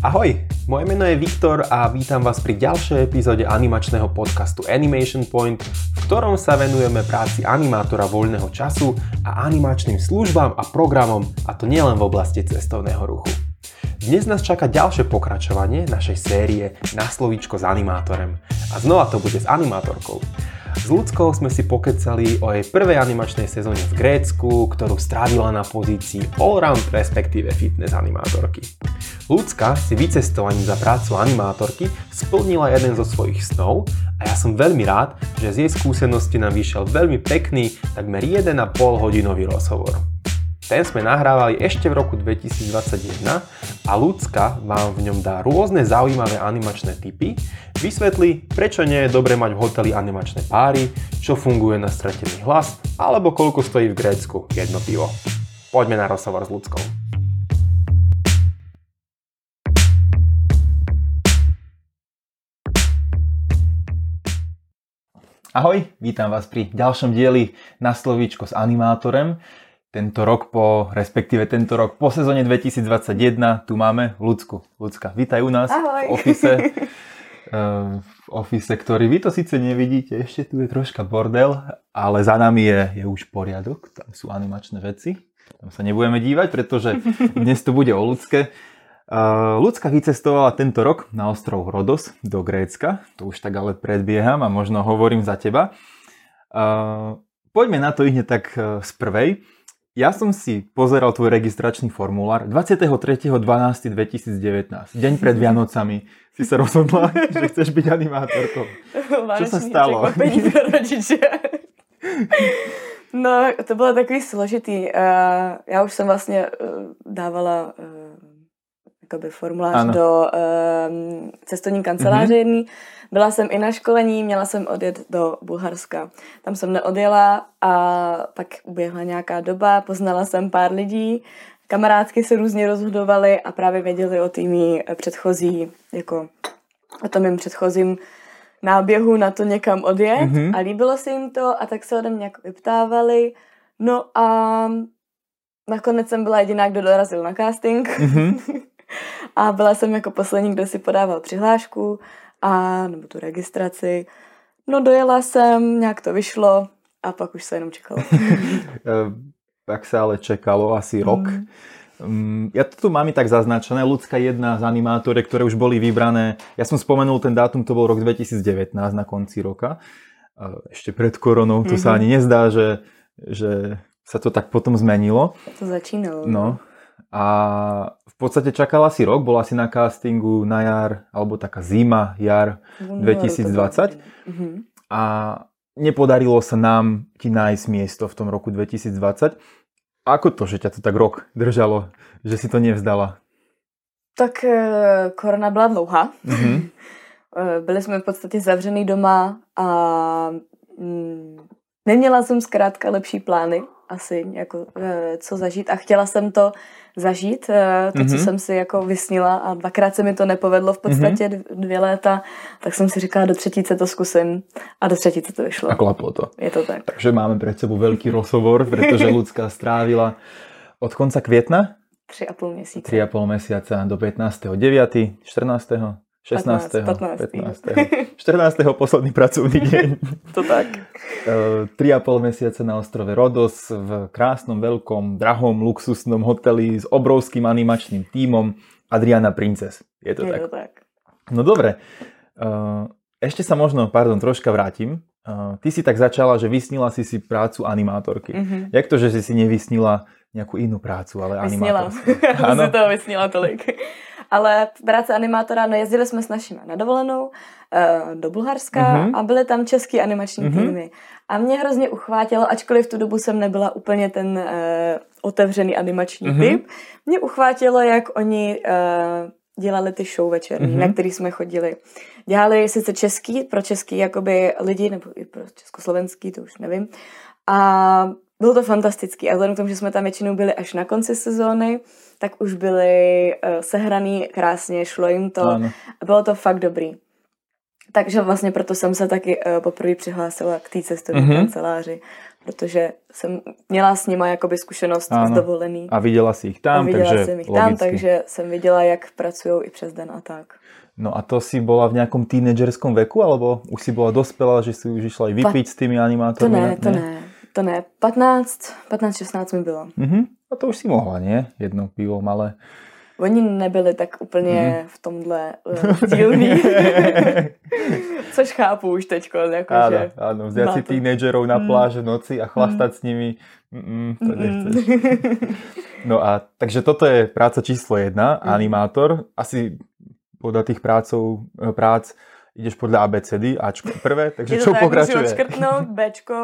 Ahoj, moje meno je Viktor a vítam vás pri ďalšej epizóde animačného podcastu Animation Point, v ktorom sa venujeme práci animátora voľného času a animačným službám a programom, a to nielen v oblasti cestovného ruchu. Dnes nás čaká ďalšie pokračovanie našej série Na slovíčko s animátorem. A znova to bude s animátorkou. S Ľudskou sme si pokecali o jej prvej animačnej sezóne v Grécku, ktorú strávila na pozícii allround respektíve fitness animátorky. Ľudská si vycestovaním za prácu animátorky splnila jeden zo svojich snov a ja som veľmi rád, že z jej skúsenosti nám vyšiel veľmi pekný, takmer 1,5 hodinový rozhovor. Ten sme nahrávali ešte v roku 2021 a Lucka vám v ňom dá rôzne zaujímavé animačné typy, vysvetlí, prečo nie je dobre mať v hoteli animačné páry, čo funguje na stratený hlas, alebo koľko stojí v Grécku jedno pivo. Poďme na rozhovor s Luckou. Ahoj, vítam vás pri ďalšom dieli na slovíčko s animátorem tento rok po, respektíve tento rok po sezóne 2021 tu máme Lucku. Lucka, vítaj u nás Ahoj. v ofise. Uh, v ofise, ktorý vy to síce nevidíte, ešte tu je troška bordel, ale za nami je, je už poriadok, tam sú animačné veci. Tam sa nebudeme dívať, pretože dnes to bude o Lucke. Uh, Lucka vycestovala tento rok na ostrov Rodos do Grécka, to už tak ale predbieham a možno hovorím za teba. Uh, poďme na to hneď tak z prvej. Ja som si pozeral tvoj registračný formulár 23.12.2019, deň pred Vianocami si sa rozhodla, že chceš byť animátorkou. Čo sa stalo? No, to bylo takový složitý. Já už jsem vlastně eh, dávala eh, formulář ano. do um, cestovní kanceláře mm-hmm. jedný byla jsem i na školení, měla jsem odjet do Bulharska. Tam jsem neodjela a pak uběhla nějaká doba, poznala jsem pár lidí, kamarádky se různě rozhodovaly a právě věděli o tými předchozí, jako o tom jim předchozím náběhu na to někam odjet mm-hmm. a líbilo se jim to a tak se ode mě jako vyptávali. No a nakonec jsem byla jediná, kdo dorazil na casting. Mm-hmm. a byla jsem jako poslední, kdo si podával přihlášku a nebo tu registraci. No dojela jsem, nějak to vyšlo a pak už se jenom čekalo. tak se ale čekalo asi rok. Mm. Mm, ja to tu mám i tak zaznačené, ľudská jedna z animátorek, ktoré už boli vybrané. Ja som spomenul ten dátum, to bol rok 2019 na konci roka. Ešte pred koronou, to mm-hmm. sa mhm. ani nezdá, že, že sa to tak potom zmenilo. To začínalo. No. A v podstate čakala si rok, bola si na castingu na jar, alebo taká zima, jar 2020. Mm-hmm. A nepodarilo sa nám ti nájsť miesto v tom roku 2020. Ako to, že ťa to tak rok držalo, že si to nevzdala? Tak e, korona byla dlouhá. Mm-hmm. Byli jsme v podstatě zavřený doma a mm, neměla jsem zkrátka lepší plány asi, jako, e, co zažít a chtěla jsem to zažít, eh, to, mm-hmm. co mhm. jsem si jako vysnila a dvakrát se mi to nepovedlo v podstatě mm-hmm. dvě léta, tak jsem si říkala, do třetíce to zkusím a do třetíce to vyšlo. A klaplo to. Je to tak. Takže máme před sebou velký rozhovor, protože Lucka strávila od konca května Tři a půl měsíce. Tři a půl měsíce do 15. 9. 14. 16. 15. 15. 14. posledný pracovný deň. to tak. 3,5 eh, mesiace na ostrove Rodos v krásnom, veľkom, drahom, luxusnom hoteli s obrovským animačným tímom Adriana Princess. Je to Je tak? to tak. No dobre. Eh, ešte sa možno, pardon, troška vrátim. Eh, ty si tak začala, že vysnila si si prácu animátorky. Mm-hmm. Jak to, že si si nevysnila nejakú inú prácu, ale animátorku? Vysnila. Ano. si toho vysnila tolik. Ale práce animátora, no jezdili jsme s našimi na dovolenou uh, do Bulharska mm-hmm. a byly tam český animační mm-hmm. týmy. A mě hrozně uchvátilo, ačkoliv v tu dobu jsem nebyla úplně ten uh, otevřený animační mm-hmm. typ, mě uchvátilo, jak oni uh, dělali ty show večerní, mm-hmm. na který jsme chodili. Dělali sice český, pro český jakoby lidi, nebo i pro československý, to už nevím. A bylo to fantastický. A vzhledem k tomu, že jsme tam většinou byli až na konci sezóny, tak už byli uh, sehraný krásně, šlo jim to. Ano. Bylo to fakt dobrý. Takže vlastně proto jsem se taky uh, poprvé přihlásila k té cestovní mm-hmm. kanceláři. protože jsem měla s nima jakoby zkušenost ano. z dovolený. A viděla si ich tam, a viděla takže jsem ich tam, takže jsem viděla, jak pracují i přes den a tak. No a to si bola v nejakom tínedžerskom veku, alebo už si bola dospelá, že si už išla aj vypiť pa... s tými animátormi? To ne, to ne, to ne. 15, 15-16 mi bylo. Uh-huh. A to už si mohla, nie? Jedno pivo malé. Oni nebyli tak úplně mm. v tomhle uh, dílný. Což chápu už teď. Jako, áno, že áno, vziať si teenagerov na mm. pláž v noci a chlastať mm. s nimi, mm, to nechceš. No a takže toto je práca číslo jedna, mm. animátor. Asi podľa tých prácov, eh, prác ideš podľa ABCD, Ačko prvé, takže čo pokračuje? Musím škrtnout, Bčko,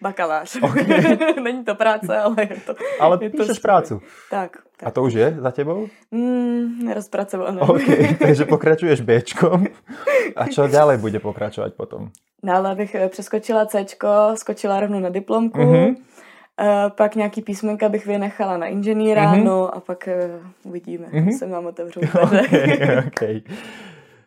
bakalář. Okay. Není to práce, ale je to Ale je píšeš to prácu. Tak, tak. A to už je za tebou? Mm, nerozpracované. OK, takže pokračuješ Bčkom. A čo ďalej bude pokračovať potom? Dále bych eh, přeskočila Cčko, skočila rovnou na diplomku. Mm-hmm. Uh, pak nějaký písmenka bych vynechala na inženýra, mm-hmm. no a pak uh, uvidíme, mm-hmm. se vám otevřou okay, okay.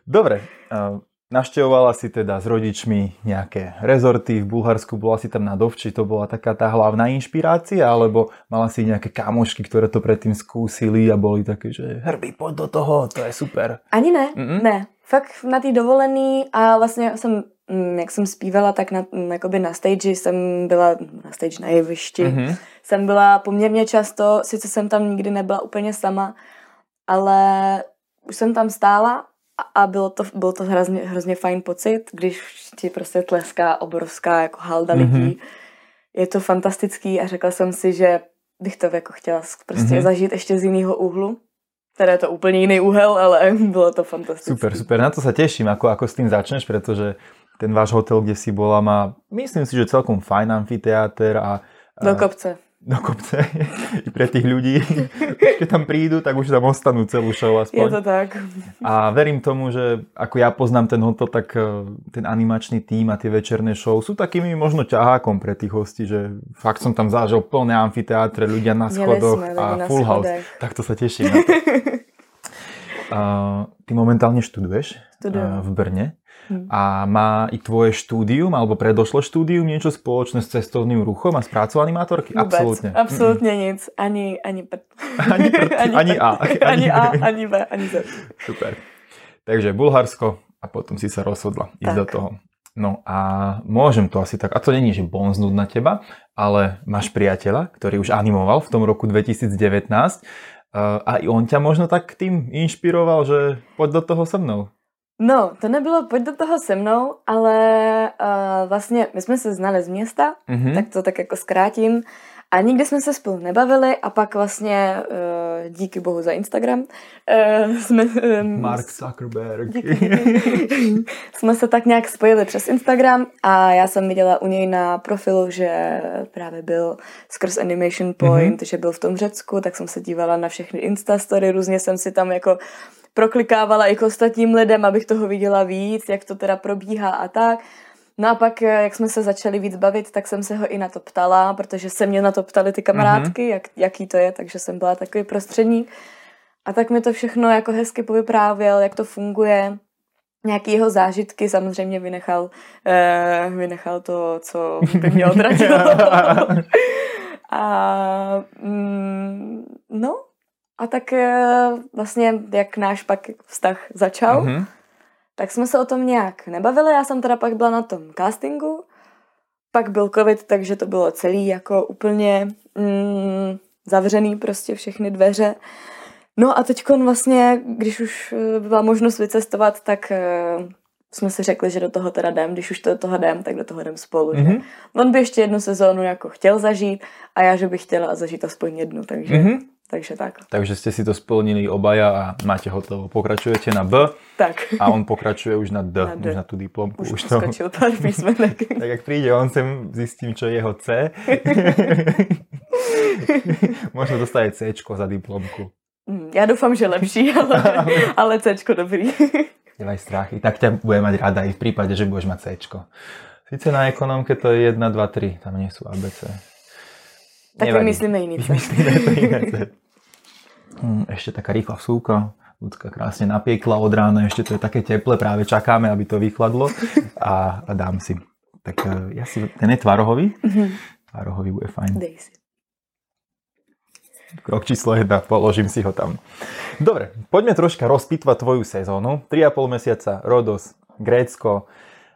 Dobre, uh, Naštevovala si teda s rodičmi nejaké rezorty v Bulharsku, bola si tam na dovči, to bola taká tá hlavná inšpirácia, alebo mala si nejaké kamošky, ktoré to predtým skúsili a boli také, že hrby, poď do toho, to je super. Ani ne, Mm-mm. ne. Fakt na té dovolený a vlastně jsem, mm, jak jsem zpívala, tak na, mm, jakoby na stage jsem byla, na stage na jevišti, mm-hmm. jsem byla poměrně často, sice jsem tam nikdy nebyla úplně sama, ale už jsem tam stála a bylo to, bylo to hrozně, hrozně fajn pocit, když ti prostě tleská obrovská jako halda lidí. Mm-hmm. Je to fantastický a řekla jsem si, že bych to jako chtěla prostě mm-hmm. zažít ještě z jiného úhlu. Teda je to úplně jiný úhel, ale bylo to fantastické. Super, super. Na to sa teším, ako, ako s tým začneš, pretože ten váš hotel, kde si bola, má, myslím si, že celkom fajn amfiteáter a... Do kopce do kopce i pre tých ľudí. Keď tam prídu, tak už tam ostanú celú show aspoň. Je to tak. A verím tomu, že ako ja poznám ten hotel, tak eh, ten animačný tým a tie večerné show sú takými možno ťahákom pre tých hostí, že fakt som tam zažil plné amfiteátre, ľudia na schodoch a full house. Tak to sa teším na to. Uh, ty momentálne študuješ uh, v Brne. Hm. A má i tvoje štúdium alebo predošlo štúdium niečo spoločné s cestovným ruchom a s prácou animátorky? Absolútne mm. nic. Ani, ani prd. Ani, prd, ani, ani A. Ani, A, ani B, ani Z. Super. Takže Bulharsko a potom si sa rozhodla ísť tak. do toho. No a môžem to asi tak, a to není, že bonznúť na teba, ale máš priateľa, ktorý už animoval v tom roku 2019 a i on ťa možno tak tým inšpiroval, že poď do toho so mnou. No, to nebylo pojď do toho se mnou, ale uh, vlastně my jsme se znali z města, mm-hmm. tak to tak jako zkrátím. A nikdy jsme se spolu nebavili a pak vlastně uh, díky bohu za Instagram uh, jsme... Um, Mark Zuckerberg. Díky, díky, jsme se tak nějak spojili přes Instagram a já jsem viděla u něj na profilu, že právě byl skrz Animation Point, mm-hmm. že byl v tom Řecku, tak jsem se dívala na všechny Instastory, různě jsem si tam jako proklikávala i k ostatním lidem, abych toho viděla víc, jak to teda probíhá a tak. No a pak, eh, jak jsme se začali víc bavit, tak jsem se ho i na to ptala, protože se mě na to ptali ty kamarádky, mm-hmm. jak, jaký to je, takže jsem byla takový prostředník. A tak mi to všechno jako hezky povyprávěl, jak to funguje, nějaký jeho zážitky, samozřejmě vynechal, eh, vynechal to, co by mě odradilo. a mm, no, a tak eh, vlastně, jak náš pak vztah začal, mm-hmm. tak jsme se o tom nějak nebavili. Já jsem teda pak byla na tom castingu, pak byl covid, takže to bylo celý jako úplně mm, zavřený prostě všechny dveře. No a teď vlastně, když už eh, byla možnost vycestovat, tak uh, jsme si řekli, že do toho teda jdem, když už to do toho jdem, tak do toho jdem spolu. Mm-hmm. Mhm. On by ještě jednu sezónu jako chtěl zažít a já, že bych chtěla zažít aspoň jednu, takže mm-hmm. Takže tak. Takže ste si to splnili obaja a máte hotovo. Pokračujete na B tak. a on pokračuje už na D, na D. už na tú diplomku. Už, už to... pár písmenek. tak jak príde on sem, zistím, čo je jeho C. Možno dostane C za diplomku. Mm, já doufám, že lepší, ale, ale C dobrý. Nevaj strachy. Tak ťa bude mať rada i v prípade, že budeš mať C. Sice na ekonomke to je 1, 2, 3, tam nie sú ABC. Tak vymyslíme iný C. Vymyslíme to iné C. Hm, ešte taká rýchla vsúka. Ľudská krásne napiekla od rána, ešte to je také teple, práve čakáme, aby to vychladlo a, a dám si. Tak e, ja si, ten je tvarohový, mm-hmm. A rohový bude fajn. Dej si. Krok číslo 1, položím si ho tam. Dobre, poďme troška rozpitvať tvoju sezónu. 3,5 mesiaca, Rodos, Grécko.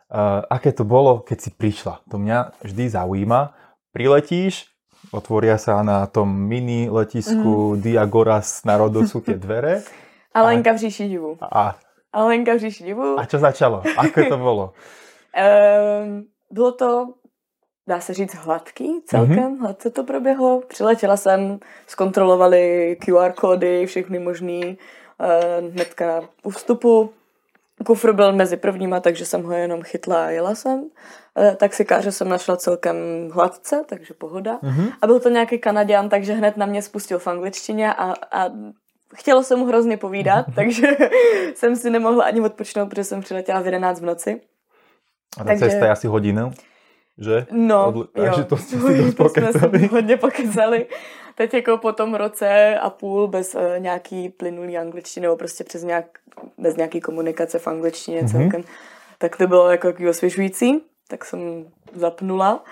Uh, aké to bolo, keď si prišla? To mňa vždy zaujíma. Priletíš, otvoria sa na tom mini letisku mm. Diagoras na Rodosu tie dvere. Alenka v říši divu. A, Alenka v říši divu. a čo začalo? Ako to bolo? Um, bylo to dá se říct, hladký celkem, mm-hmm. hladce to proběhlo. Přiletěla jsem, zkontrolovali QR kódy, všechny možný, uh, hnedka u vstupu. Kufr byl mezi prvníma, takže jsem ho jenom chytla a jela jsem. Uh, taxikáře jsem našla celkem hladce, takže pohoda. Mm-hmm. A byl to nějaký Kanaděn, takže hned na mě spustil v angličtině a, a chtělo se mu hrozně povídat, takže jsem si nemohla ani odpočnout, protože jsem přiletěla v 11 v noci. A ta takže... cesta je asi hodinu? že? No, Odl- takže to jste si dost pokecali. jsme hodně pokecali. Teď jako po tom roce a půl bez uh, nějaký plynulý angličtiny, nebo prostě přes nějak, bez nějaký komunikace v angličtině mm-hmm. celkem, tak to bylo jako osvěžující, tak jsem zapnula.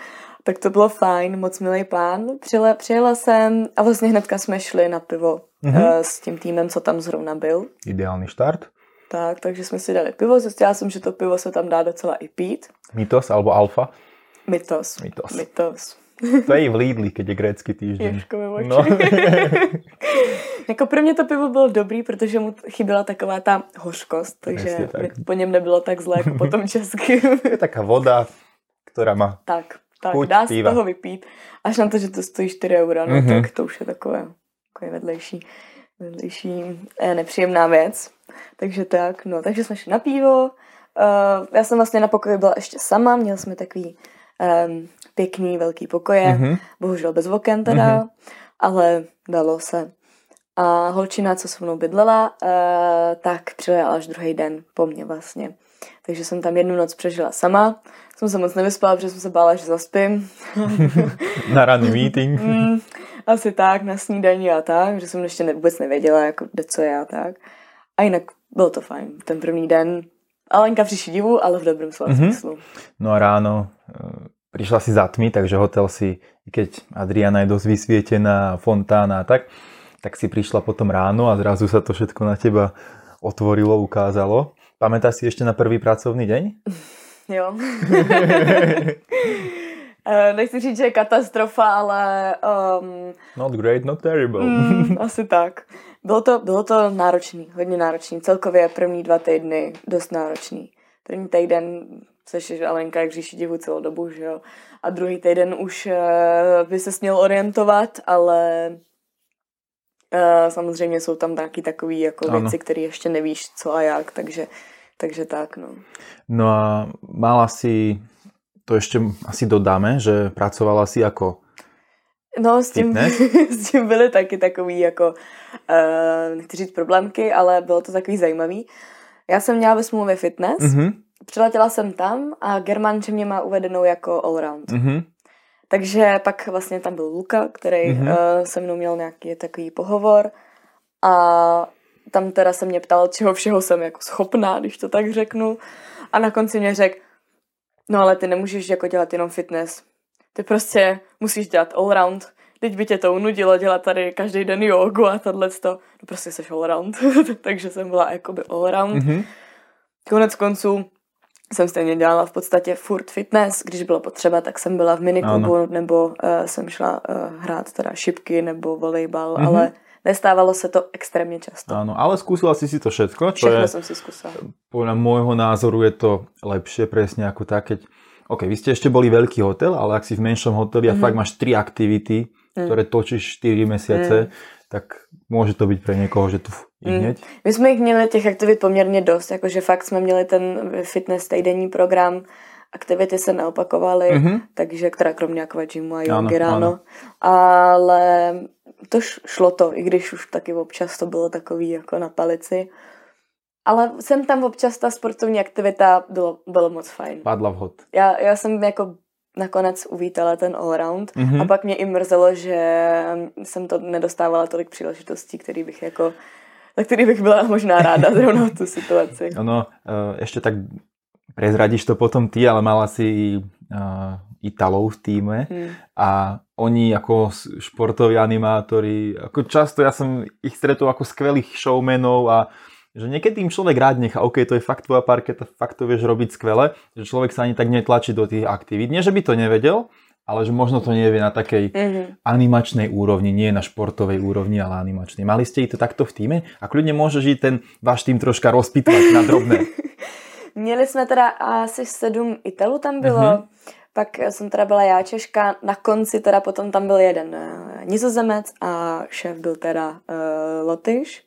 Tak to bylo fajn, moc milý pán. Přijela, přijela jsem a vlastně hnedka jsme šli na pivo mm-hmm. s tím týmem, co tam zrovna byl. Ideální štart. Tak, takže jsme si dali pivo, zjistila jsem, že to pivo se tam dá docela i pít. Mytos alebo alfa? Mytos. Mytos. Mytos. To je i v Lidli, keď je grécky týždeň. No. jako pro mě to pivo bylo dobrý, protože mu chyběla taková ta hořkost, takže tak. po něm nebylo tak zlé jako po tom česky. je taká voda, která má Tak, tak chuť dá se toho vypít. Až na to, že to stojí 4 eura, no mm-hmm. tak to už je takové, takové vedlejší, vedlejší eh, nepříjemná věc. Takže tak, no, takže jsme šli na pivo. Uh, já jsem vlastně na pokoji byla ještě sama, měli jsme takový um, pěkný velký pokoje, mm-hmm. bohužel bez oken teda, mm-hmm. ale dalo se. A holčina, co se mnou bydlela, uh, tak přijela až druhý den po mně vlastně. Takže jsem tam jednu noc přežila sama. Jsem se moc nevyspala, protože jsem se bála, že zaspím. na ranný meeting. mm, asi tak, na snídaní a tak, že jsem ještě ne, vůbec nevěděla, jako kde co je a tak. A jinak bylo to fajn. Ten první den Alenka přišli divu, ale v dobrém slova mm-hmm. smyslu. No a ráno e, prišla si za tmy, takže hotel si, keď Adriana je dosť vysvietená, fontána a tak, tak si prišla potom ráno a zrazu sa to všetko na teba otvorilo, ukázalo. Pamätáš si ešte na prvý pracovný deň? Jo. E, nechci říct, že je katastrofa, ale... Um, not great, not terrible. mm, asi tak. Bylo to, bylo to náročný, hodně náročný. Celkově první dva týdny dost náročný. První týden, což je Alenka jak říši divu celou dobu, že jo. A druhý týden už uh, by se směl orientovat, ale uh, samozřejmě jsou tam taky takové jako ano. věci, které ještě nevíš co a jak, takže, takže tak, no. No a mala si, to ještě asi dodáme, že pracovala si jako No, s tím, s tím byly taky takový jako, uh, nechci říct problémky, ale bylo to takový zajímavý. Já jsem měla ve smlouvě fitness, mm-hmm. Přiletěla jsem tam a Germanče mě má uvedenou jako allround. Mm-hmm. Takže pak vlastně tam byl Luka, který mm-hmm. uh, se mnou měl nějaký takový pohovor a tam teda se mě ptal, čeho všeho jsem jako schopná, když to tak řeknu. A na konci mě řekl, no ale ty nemůžeš jako dělat jenom fitness, ty prostě musíš dělat allround. Teď by tě to unudilo dělat tady každý den jogu a tohle to. No prostě jsi allround. Takže jsem byla jakoby allround. Mm-hmm. Konec konců jsem stejně dělala v podstatě furt fitness, když bylo potřeba, tak jsem byla v miniklubu, nebo uh, jsem šla uh, hrát teda šipky nebo volejbal, mm-hmm. ale nestávalo se to extrémně často. Áno, ale skúsila si si to všetko. Všechno je, jsem si skúsila. Podľa môjho názoru je to lepšie presne ako tak, keď OK, vy ste ešte boli veľký hotel, ale ak si v menšom hoteli a mm-hmm. fakt máš tri aktivity, mm. ktoré točíš 4 mesiace, mm. tak může to být pro někoho, že i mm. My jsme jich měli těch aktivit poměrně dost, jakože fakt jsme měli ten fitness týdenní program, aktivity se neopakovaly, mm-hmm. takže která kromě jako gymu a jogi ráno, ale to šlo to, i když už taky občas to bylo takový jako na palici. Ale jsem tam občas ta sportovní aktivita bylo, bylo moc fajn. Padla vhod. Já, já jsem jako nakonec uvítala ten allround mm-hmm. a pak mě i mrzelo, že jsem to nedostávala tolik příležitostí, který bych jako na který bych byla možná ráda zrovna v tu situaci. Ono, ještě tak prezradíš to potom ty, ale mala si uh, Italov v týme hmm. a oni ako športoví animátori, ako často ja som ich stretol ako skvelých showmenov a že niekedy im človek rád nechá, OK, to je fakt tvoja parketa, fakt to vieš robiť skvele, že človek sa ani tak netlačí do tých aktivít. Nie, že by to nevedel, ale že možno to nevie na takej mm-hmm. animačnej úrovni, nie na športovej úrovni, ale animačnej. Mali ste to takto v týme? A kľudne môžeš i ten váš tým troška rozpitvať na drobné. Měli jsme teda asi sedm Italů tam bylo, mm-hmm. pak jsem teda byla já Češka, na konci teda potom tam byl jeden uh, nizozemec a šéf byl teda uh, Lotyš.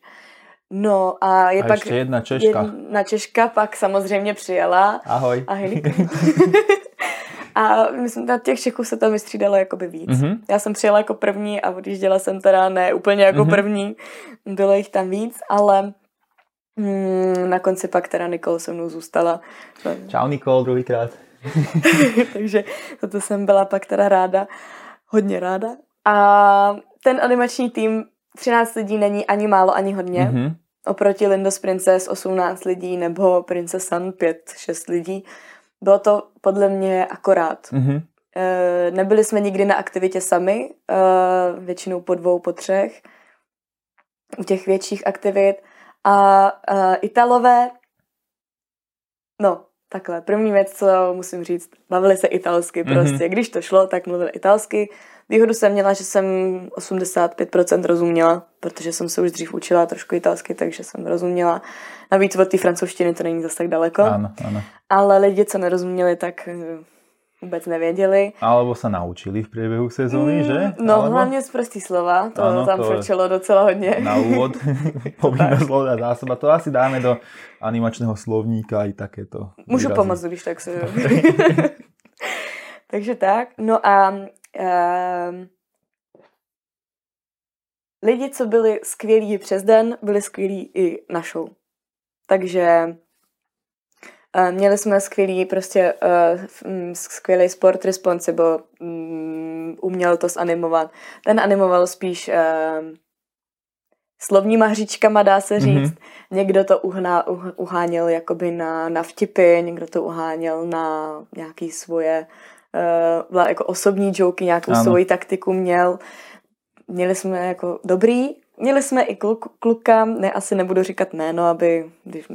No a je a pak ještě jedna Češka. Jedna Češka pak samozřejmě přijela. Ahoj. Ahoj. A myslím, na těch Čechů se tam vystřídalo jakoby víc. Mm-hmm. Já jsem přijela jako první a odjížděla jsem teda ne úplně jako mm-hmm. první. Bylo jich tam víc, ale mm, na konci pak teda Nikol se mnou zůstala. Čau Nikol, druhýkrát. Takže to jsem byla pak teda ráda, hodně ráda. A ten animační tým 13 lidí není ani málo, ani hodně. Mm-hmm. Oproti Lindos Princess 18 lidí nebo Princess Sun 5-6 lidí. Bylo to podle mě akorát. Mm-hmm. E, nebyli jsme nikdy na aktivitě sami, e, většinou po dvou, po třech, u těch větších aktivit. A e, Italové, no, takhle, první věc, co musím říct, bavili se italsky mhm. prostě. Mm-hmm. Když to šlo, tak mluvili italsky. Výhodu jsem měla, že jsem 85% rozuměla, protože jsem se už dřív učila trošku italsky, takže jsem rozuměla. Navíc od té francouzštiny to není zase tak daleko. Ano, ano. Ale lidi, co nerozuměli, tak eh, vůbec nevěděli. Alebo se naučili v průběhu sezóny, mm, že? No, Alebo... hlavně z prostý slova, to ano, tam frčelo docela hodně. Na úvod povinné slova zásoba, to asi dáme do animačného slovníka i takéto. Můžu pomoct, když tak se... Takže tak, no a uh, lidi, co byli skvělí přes den, byli skvělí i na show. Takže uh, měli jsme skvělý, prostě uh, skvělý sport responsible, um, uměl to zanimovat. Ten animoval spíš uh, slovníma hříčkama, dá se říct. Mm-hmm. Někdo to uhná, uh, uháněl jakoby na, na vtipy, někdo to uháněl na nějaký svoje uh, jako osobní joky, nějakou ano. svoji taktiku měl. Měli jsme jako dobrý, měli jsme i kluk, kluka, ne, asi nebudu říkat jméno, aby, když,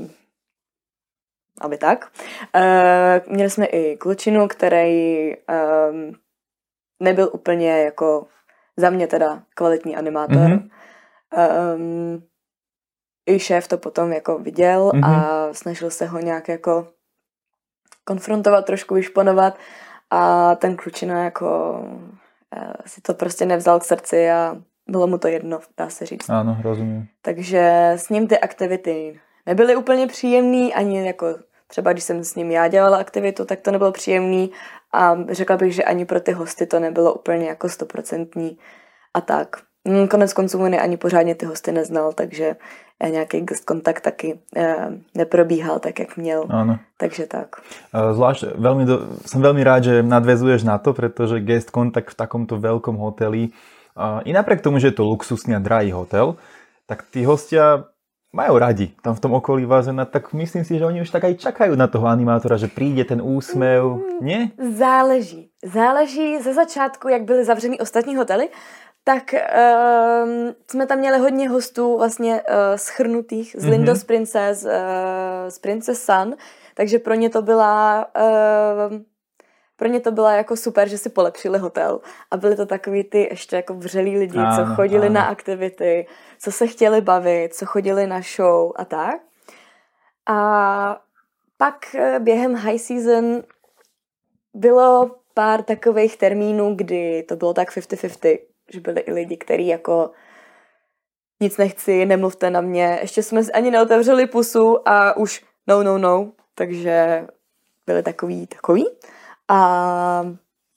aby tak. Uh, měli jsme i klučinu, který um, nebyl úplně jako za mě teda kvalitní animátor. Mm-hmm. Um, I šéf to potom jako viděl mm-hmm. a snažil se ho nějak jako konfrontovat, trošku vyšponovat a ten klučina jako uh, si to prostě nevzal k srdci a bylo mu to jedno, dá se říct. Ano, rozumím. Takže s ním ty aktivity nebyly úplně příjemný, ani jako třeba když jsem s ním já dělala aktivitu, tak to nebylo příjemný a řekla bych, že ani pro ty hosty to nebylo úplně jako stoprocentní a tak. Mm, konec konců on ani pořádně ty hosty neznal, takže eh, nějaký guest kontakt taky eh, neprobíhal tak, jak měl. Ano. Takže tak. Eh, zvlášť veľmi do, som veľmi rád, že nadvezuješ na to, pretože guest kontakt v takomto veľkom hoteli, i napriek tomu, že je to luxusný a drahý hotel, tak tí hostia majú radi tam v tom okolí Vazena, tak myslím si, že oni už tak aj čakajú na toho animátora, že príde ten úsmev, mm, nie? Záleží. Záleží ze začátku, jak byly zavřený ostatní hotely, tak uh, jsme tam měli hodně hostů vlastně uh, schrnutých z mm-hmm. Lindos Princess, uh, z Princess Sun, takže pro ně to byla uh, pro ně to byla jako super, že si polepšili hotel a byli to takový ty ještě jako vřelí lidi, ano, co chodili ano. na aktivity, co se chtěli bavit, co chodili na show a tak. A pak během high season bylo pár takových termínů, kdy to bylo tak 50-50 že byli i lidi, kteří jako nic nechci, nemluvte na mě. Ještě jsme ani neotevřeli pusu a už no, no, no. Takže byli takový, takový. A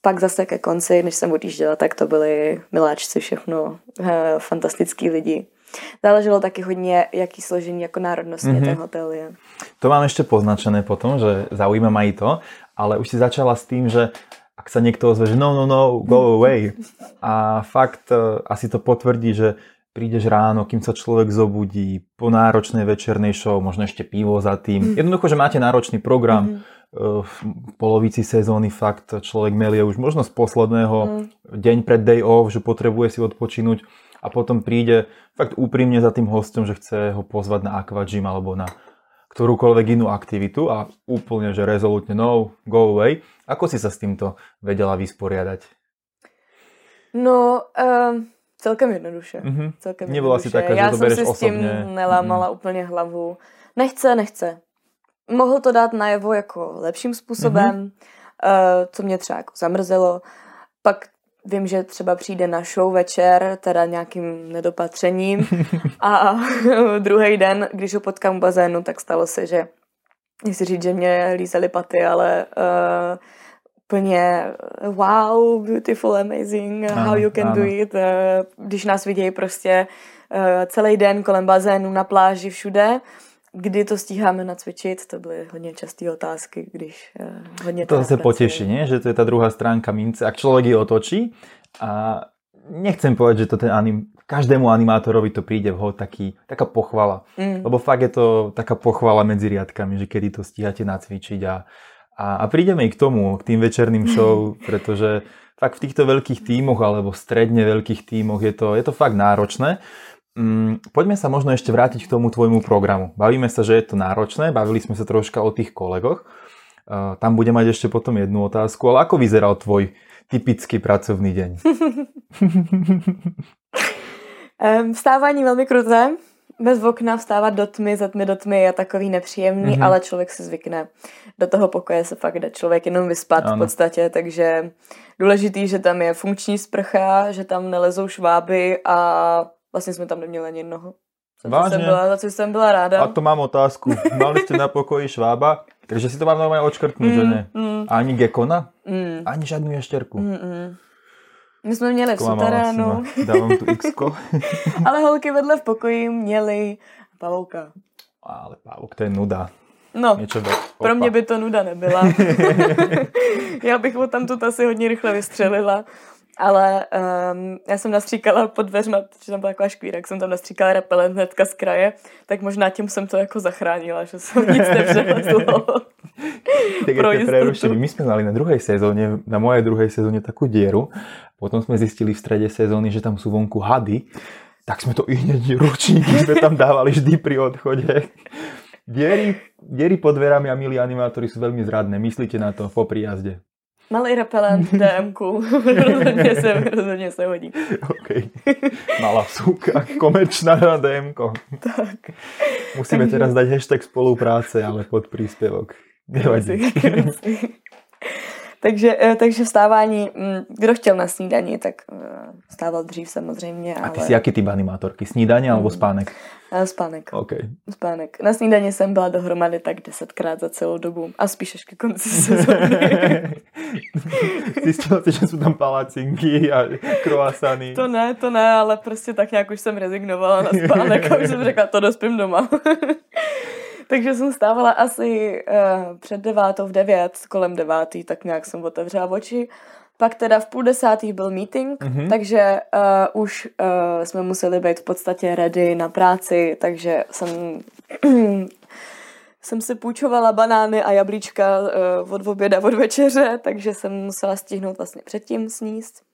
pak zase ke konci, než jsem odjížděla, tak to byli miláčci, všechno eh, fantastický lidi. Záleželo taky hodně, jaký složení jako národnostně mm-hmm. ten hotel je. To mám ještě poznačené potom, že zaujíma ma i to, ale už si začala s tím, že ak sa niekto ozve, že no, no, no, go away. A fakt uh, asi to potvrdí, že prídeš ráno, kým sa človek zobudí, po náročnej večernej show, možno ešte pivo za tým. Mm. Jednoducho, že máte náročný program, mm. v polovici sezóny fakt človek melie už možno z posledného mm. deň pred day off, že potrebuje si odpočinúť a potom príde fakt úprimne za tým hostom, že chce ho pozvať na aquagym alebo na ktorúkoľvek inú aktivitu a úplne, že rezolutne no, go away. Ako si sa s týmto vedela vysporiadať? No, uh, celkem jednoduše. Mm-hmm. Celkem Nebyla jednoduše. si taká, že Já to jsem si s tím osobně. nelámala mm-hmm. úplně hlavu. Nechce, nechce. Mohl to dát najevo jako lepším způsobem, mm-hmm. uh, co mě třeba jako zamrzelo. Pak vím, že třeba přijde na show večer, teda nějakým nedopatřením a druhý den, když ho potkám v bazénu, tak stalo se, že nechci říct, že mě lízaly paty, ale uh, úplně wow, beautiful, amazing, ano, how you can ano. do it. Uh, když nás vidějí prostě uh, celý den kolem bazénu, na pláži, všude, kdy to stíháme nacvičit, to byly hodně časté otázky, když uh, hodně To se poteší, nie? že to je ta druhá stránka mince. Ak človek ji otočí a nechcem povedať, že to ten anim, každému animátorovi to príde vhod taký, taká pochvala. Mm. Lebo fakt je to taká pochvala medzi riadkami, že kedy to stíhate nacvičiť a, a, a prídeme i k tomu, k tým večerným show, pretože fakt v týchto veľkých tímoch alebo stredne veľkých tímoch je to, je to fakt náročné. Mm, poďme sa možno ešte vrátiť k tomu tvojmu programu. Bavíme sa, že je to náročné, bavili sme sa troška o tých kolegoch. Uh, tam bude mať ešte potom jednu otázku, ale ako vyzeral tvoj typický pracovný deň? um, vstávání velmi kruté. Bez okna vstávat do tmy, za tmy do tmy je takový nepříjemný, mm-hmm. ale člověk si zvykne. Do toho pokoje se fakt jde člověk jenom vyspat ano. v podstatě, takže důležitý, že tam je funkční sprcha, že tam nelezou šváby a vlastně jsme tam neměli ani jednoho. Za co, jsem byla, za co jsem byla ráda. A to mám otázku. Mali ste na pokoji švába? Takže si to mám normálne odškrtnúť, mm, že ne? Mm. Ani gekona? Mm. Ani žádnou ještěrku? Mm, mm. My jsme měli v suterénu. Dávám tu x Ale holky vedle v pokoji měly pavouka. Ale pavouk to je nuda. No, Něčo do... pro mě by to nuda nebyla. Já bych ho tam tu asi hodně rychle vystřelila. Ale um, já jsem nastříkala pod dveřma, že tam byla taková škvíra, jak jsem tam nastříkala repelent hnedka z kraje, tak možná tím jsem to jako zachránila, že jsem nic nepřelezlo. tak pro prerušení. My jsme mali na druhej sezóně, na mojej druhej sezóně takú dieru, potom jsme zistili v strede sezóny, že tam sú vonku hady, tak jsme to i hneď ručníky jsme tam dávali vždy pri odchode. Diery, diery pod dverami a milí animátori sú veľmi zradné. Myslíte na to po príjazde? Malý repelent DMku. rozhodně, se, rozhodně se hodí. OK. Malá súka, komerčná na DMko. Tak. Musíme teraz dať hashtag spolupráce, ale pod príspevok. Nevadí. Takže, eh, takže vstávání, mm, kdo chtěl na snídani, tak eh, vstával dřív samozřejmě. A ty ale... jsi jaký typ animátorky? Snídaně alebo mm. spánek? Spánek. Okay. Spánek. Na snídaně jsem byla dohromady tak desetkrát za celou dobu. A spíš až ke konci sezóny. Zjistila jsi, že jsou tam palacinky a croissany. To ne, to ne, ale prostě tak nějak už jsem rezignovala na spánek a už jsem řekla, to dospím doma. Takže jsem stávala asi uh, před devátou v devět, kolem devátý, tak nějak jsem otevřela oči. Pak teda v půl desátý byl meeting, mm-hmm. takže uh, už uh, jsme museli být v podstatě ready na práci, takže jsem jsem si půjčovala banány a jablíčka uh, od oběda, od večeře, takže jsem musela stihnout vlastně předtím sníst.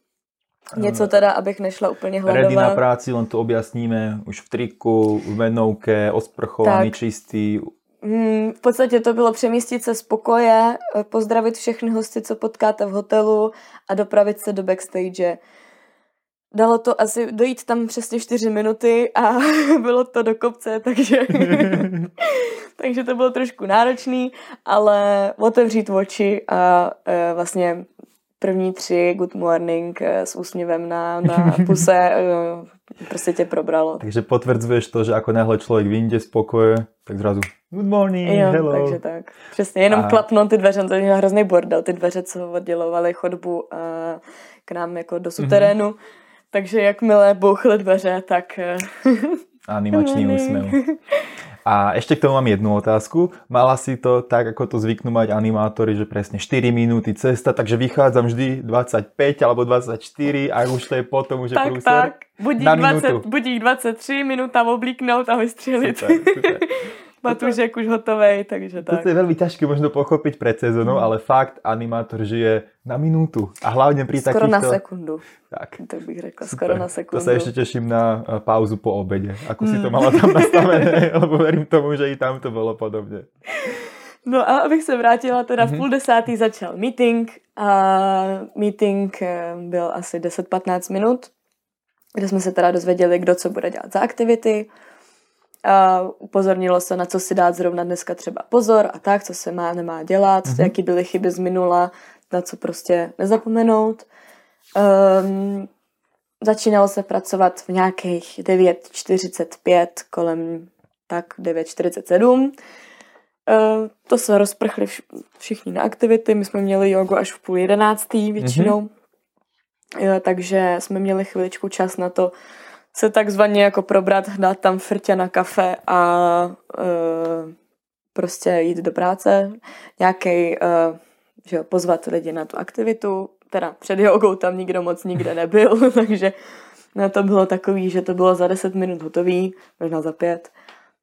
Něco teda, abych nešla úplně hladová. Ready na práci, len to objasníme, už v triku, v menouke, osprchovaný, tak. čistý. Hmm, v podstatě to bylo přemístit se z pokoje, eh, pozdravit všechny hosty, co potkáte v hotelu a dopravit se do backstage. Dalo to asi dojít tam přesně 4 minuty a bylo to do kopce, takže, takže to bylo trošku náročný, ale otevřít oči a e, vlastně první tři good morning eh, s úsměvem na, na puse eh, prostě tě probralo. Takže potvrdzuješ to, že ako náhle člověk vyjde z pokoje, tak zrazu good morning, jo, hello. takže tak. Přesně, jenom a... klapnout ty dveře, to je hrozný bordel, ty dveře, co oddělovaly chodbu uh, k nám jako do suterénu. Mm-hmm. Takže jakmile bouchly dveře, tak... Animačný úsměv. A ešte k tomu mám jednu otázku. Mala si to tak, ako to zvyknú mať animátori, že presne 4 minúty cesta, takže vychádzam vždy 25 alebo 24 a už to je potom už je tak, prúser. Tak, budík, 20, budík 23, minuta oblíknout a vystřelit. Super, super. Matúšek už hotový, takže tak. To je veľmi ťažké možno pochopiť pred sezónou, mm. ale fakt animátor žije na minútu. A hlavne pri skoro takýchto... na sekundu. Tak. Tak bych řekla, Super. skoro na sekundu. To sa ešte teším na eh, pauzu po obede. Ako mm. si to mala tam nastavené, lebo verím tomu, že i tam to bolo podobne. No a abych se vrátila, teda v mhm. půl desátý začal meeting a meeting eh, byl asi 10-15 minut, kde jsme se teda dozvěděli, kdo co bude dělat za aktivity. A upozornilo se, na co si dát zrovna dneska třeba pozor a tak, co se má, nemá dělat, mm-hmm. jaký byly chyby z minula, na co prostě nezapomenout. Um, začínalo se pracovat v nějakých 9.45, kolem tak 9.47. Uh, to se rozprchli všichni na aktivity, my jsme měli jogu až v půl jedenáctý většinou, mm-hmm. uh, takže jsme měli chviličku čas na to se takzvaně jako probrat, dát tam frtě na kafe a uh, prostě jít do práce, nějaký, uh, že jo, pozvat lidi na tu aktivitu, teda před jogou tam nikdo moc nikde nebyl, takže no, to bylo takový, že to bylo za 10 minut hotový, možná za pět.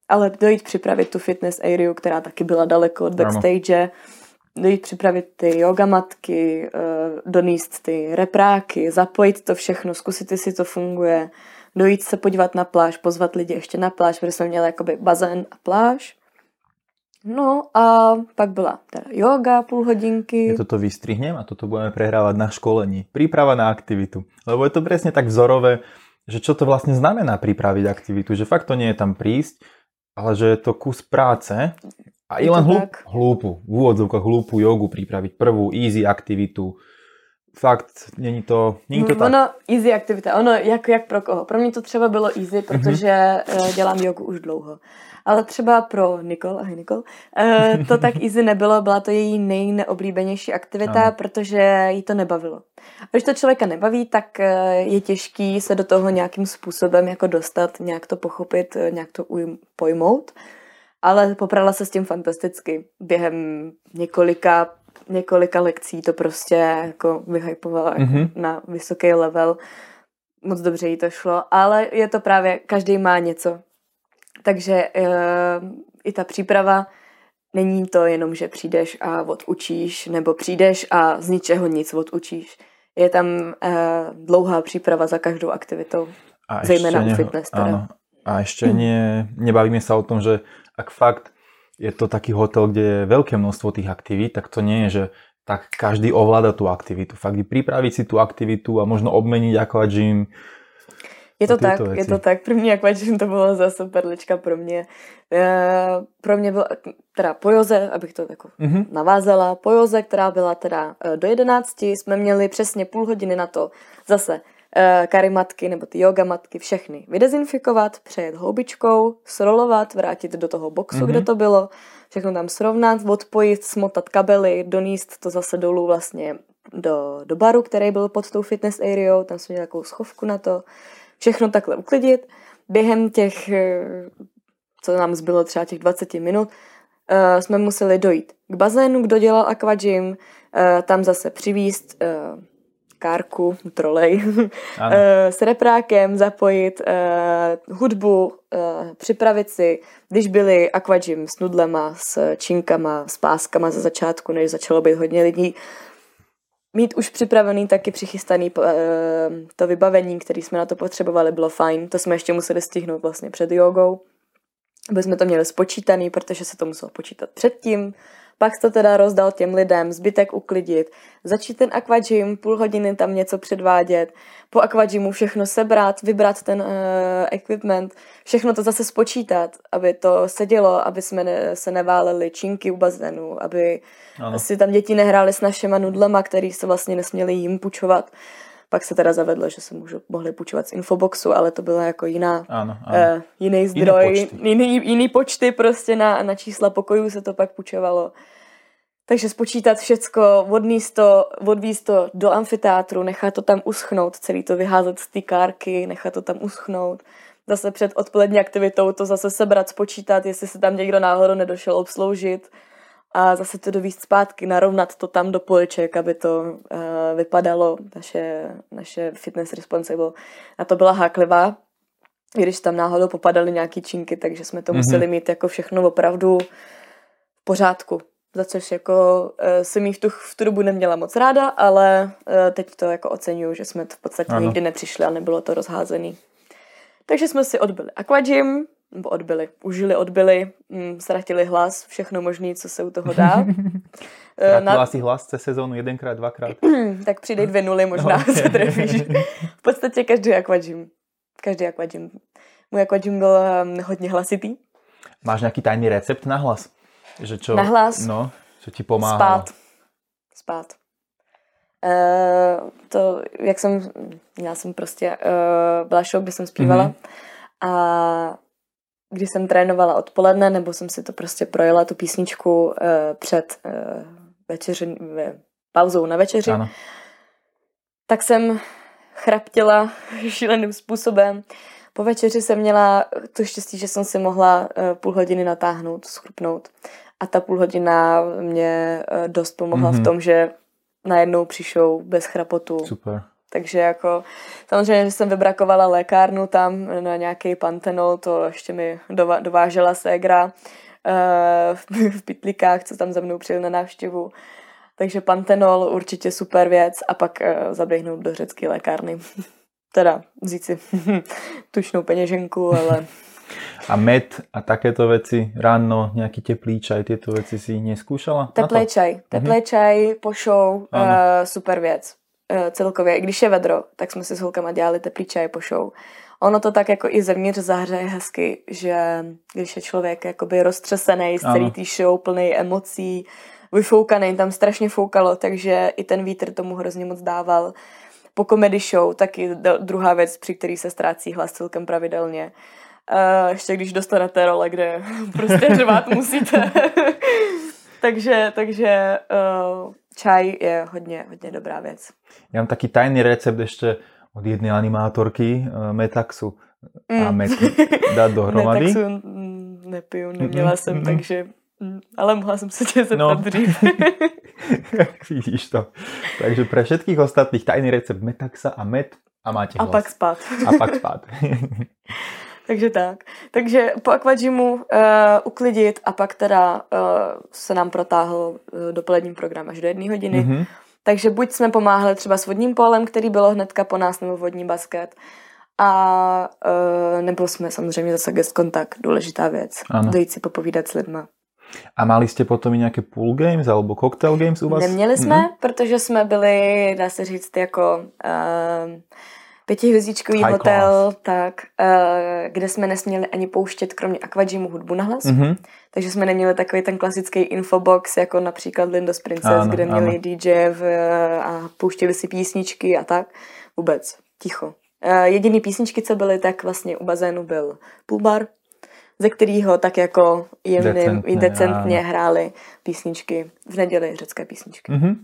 Ale dojít připravit tu fitness area, která taky byla daleko od backstage, dojít připravit ty yogamatky, eh, doníst ty repráky, zapojit to všechno, zkusit, jestli to funguje, dojít se podívat na pláž, pozvat lidi ještě na pláž, protože jsme měli jakoby bazén a pláž. No a pak byla teda yoga půl hodinky. Ja toto vystrihnem a toto budeme prehrávať na školení. Príprava na aktivitu. Lebo je to presne tak vzorové, že čo to vlastne znamená pripraviť aktivitu. Že fakt to nie je tam prísť, ale že je to kus práce a i len hlup, hlúpu, v úvodzovkách hlúpu jogu pripraviť, prvú easy aktivitu. Fakt, není to, není to tak. Ono, easy aktivita, ono jak, jak pro koho. Pro mě to třeba bylo easy, protože mm-hmm. dělám jogu už dlouho. Ale třeba pro Nikol, ahoj Nikol, eh, to tak easy nebylo, byla to její nejneoblíbenější aktivita, ano. protože jí to nebavilo. A když to člověka nebaví, tak eh, je těžký se do toho nějakým způsobem jako dostat, nějak to pochopit, nějak to pojmout. Ale poprala se s tím fantasticky. Během několika, několika lekcí to prostě jako vyhypovala mm-hmm. na vysoký level. Moc dobře jí to šlo, ale je to právě, každý má něco, takže uh, i ta příprava není to jenom, že přijdeš a odučíš, nebo přijdeš a z ničeho nic odučíš. Je tam uh, dlouhá příprava za každou aktivitou, a zejména u fitness. Teda. A ešte nie, nebavíme sa o tom, že ak fakt je to taký hotel, kde je veľké množstvo tých aktivít, tak to nie je, že tak každý ovláda tú aktivitu. Fakt pripraviť si tú aktivitu a možno obmeniť aquagym, je to tak, věci. je to tak. První akvačin to bylo zase perlička pro mě. E, pro mě byla teda po Joze, abych to jako mm-hmm. navázala, po Joze, která byla teda e, do jedenácti, jsme měli přesně půl hodiny na to zase e, karimatky nebo ty yoga matky, všechny vydezinfikovat, přejet houbičkou, srolovat, vrátit do toho boxu, mm-hmm. kde to bylo, všechno tam srovnat, odpojit, smotat kabely, doníst to zase dolů vlastně do, do baru, který byl pod tou fitness areou, tam jsme měli takovou schovku na to, všechno takhle uklidit. Během těch, eh, co nám zbylo třeba těch 20 minut, uh, jsme museli dojít k bazénu, kdo dělal aquagym, uh, tam zase přivíst uh, kárku, trolej, uh, s reprákem, zapojit uh, hudbu, uh, připravit si, když byli aquagym s nudlema, s činkama, s páskama za začátku, než začalo být hodně lidí, mít už připravený taky přichystaný uh, to vybavení, který jsme na to potřebovali, bylo fajn. To jsme ještě museli stihnout vlastně před jogou, aby jsme to měli spočítaný, protože se to muselo počítat předtím. Pak to teda rozdal těm lidem, zbytek uklidit, začít ten aquagym, půl hodiny tam něco předvádět, po aquagymu všechno sebrat, vybrat ten uh, equipment, všechno to zase spočítat, aby to sedělo, aby jsme ne, se neváleli činky u bazénu, aby ano. si tam děti nehrály s našima nudlema, který se vlastně nesměli jim půjčovat. Pak se teda zavedlo, že se můžu, mohli půjčovat z infoboxu, ale to byla jako jiná, ano, ano. Uh, jiný zdroj, jiný počty. Jiný, jiný počty prostě na, na čísla pokojů se to pak půjčovalo. Takže spočítat všecko, odníst to, odvíst to do amfiteátru, nechat to tam uschnout, celý to vyházet z té kárky, nechat to tam uschnout. Zase před odpolední aktivitou to zase sebrat, spočítat, jestli se tam někdo náhodou nedošel obsloužit a zase to dovíst zpátky, narovnat to tam do poliček, aby to uh, vypadalo. Naše, naše fitness responsible na to byla háklivá. když tam náhodou popadaly nějaký činky, takže jsme to mm-hmm. museli mít jako všechno opravdu v pořádku. Za což jako uh, jsem jí v tu, v tu dobu neměla moc ráda, ale uh, teď to jako oceňuju, že jsme to v podstatě ano. nikdy nepřišli a nebylo to rozházený. Takže jsme si odbyli aquagym, nebo odbyli, užili, odbyli, mm, ztratili hlas, všechno možné, co se u toho dá. Ztratila Na... si hlas cez sezónu jedenkrát, dvakrát? tak přidej dvě nuly, možná no. se trefíš. v podstatě každý aquagym. Každý aquagym. Můj aquagym byl um, hodně hlasitý. Máš nějaký tajný recept na hlas? Že čo, na hlas? No, co ti pomáhá? Spát. Spát. Uh, to, jak jsem, já jsem prostě, uh, byla show, kde jsem zpívala mm-hmm. a když jsem trénovala odpoledne, nebo jsem si to prostě projela, tu písničku uh, před uh, večeři, pauzou na večeři, ano. tak jsem chraptila šíleným způsobem. Po večeři jsem měla to štěstí, že jsem si mohla uh, půl hodiny natáhnout, schrupnout. A ta půl hodina mě uh, dost pomohla mm-hmm. v mhm. tom, že najednou přišou bez chrapotu. Super. Takže jako samozřejmě, že jsem vybrakovala lékárnu tam na nějaký pantenol, to ještě mi dovážela ségra uh, v pitlikách, co tam za mnou přijel na návštěvu. Takže pantenol určitě super věc a pak uh, zaběhnout do řecké lékárny. teda vzít si tučnou peněženku, ale... A med a takéto věci ráno, nějaký teplý čaj, tyto věci si neskúšala? Teplý čaj, teplý mm-hmm. čaj po show, uh, super věc. Uh, celkově, i když je vedro, tak jsme si s holkama dělali teplý čaj po show. Ono to tak jako i zevnitř zahřeje hezky, že když je člověk jakoby roztřesený z celý té show, plný emocí, vyfoukaný, tam strašně foukalo, takže i ten vítr tomu hrozně moc dával. Po comedy show taky druhá věc, při který se ztrácí hlas celkem pravidelně. Uh, ještě když dostanete role, kde prostě řvát musíte. takže takže uh, čaj je hodně, hodně dobrá věc. Já mám taky tajný recept ještě od jedné animátorky uh, Metaxu mm. a Met dát dohromady. Metaxu nepiju, neměla mm-hmm. jsem, mm-hmm. takže mm, ale mohla jsem se tě zeptat no. dřív. Vidíš to. Takže pre všetkých ostatných tajný recept Metaxa a Met a máte hlas. A pak spát. A pak spát. Takže tak. Takže po aquagymu uh, uklidit a pak teda uh, se nám protáhl uh, dopolední program až do jedné hodiny. Mm-hmm. Takže buď jsme pomáhali třeba s vodním polem, který bylo hnedka po nás, nebo vodní basket, a uh, nebo jsme samozřejmě zase guest kontakt, důležitá věc. Ano. Dojít si popovídat s lidma. A mali jste potom i nějaké pool games alebo cocktail games u vás? Neměli jsme, mm-hmm. protože jsme byli, dá se říct, jako uh, pětihvězdičkový hotel, class. tak, uh, kde jsme nesměli ani pouštět kromě aquagymu hudbu na hlas. Mm-hmm. Takže jsme neměli takový ten klasický infobox, jako například Lindos Princess, ano, kde měli ano. DJ v, a pouštěli si písničky a tak. Vůbec, ticho. Uh, jediný písničky, co byly, tak vlastně u bazénu byl poolbar, ze kterého tak jako jemným decentně, i decentně hráli písničky v neděli, řecké písničky. Mm-hmm.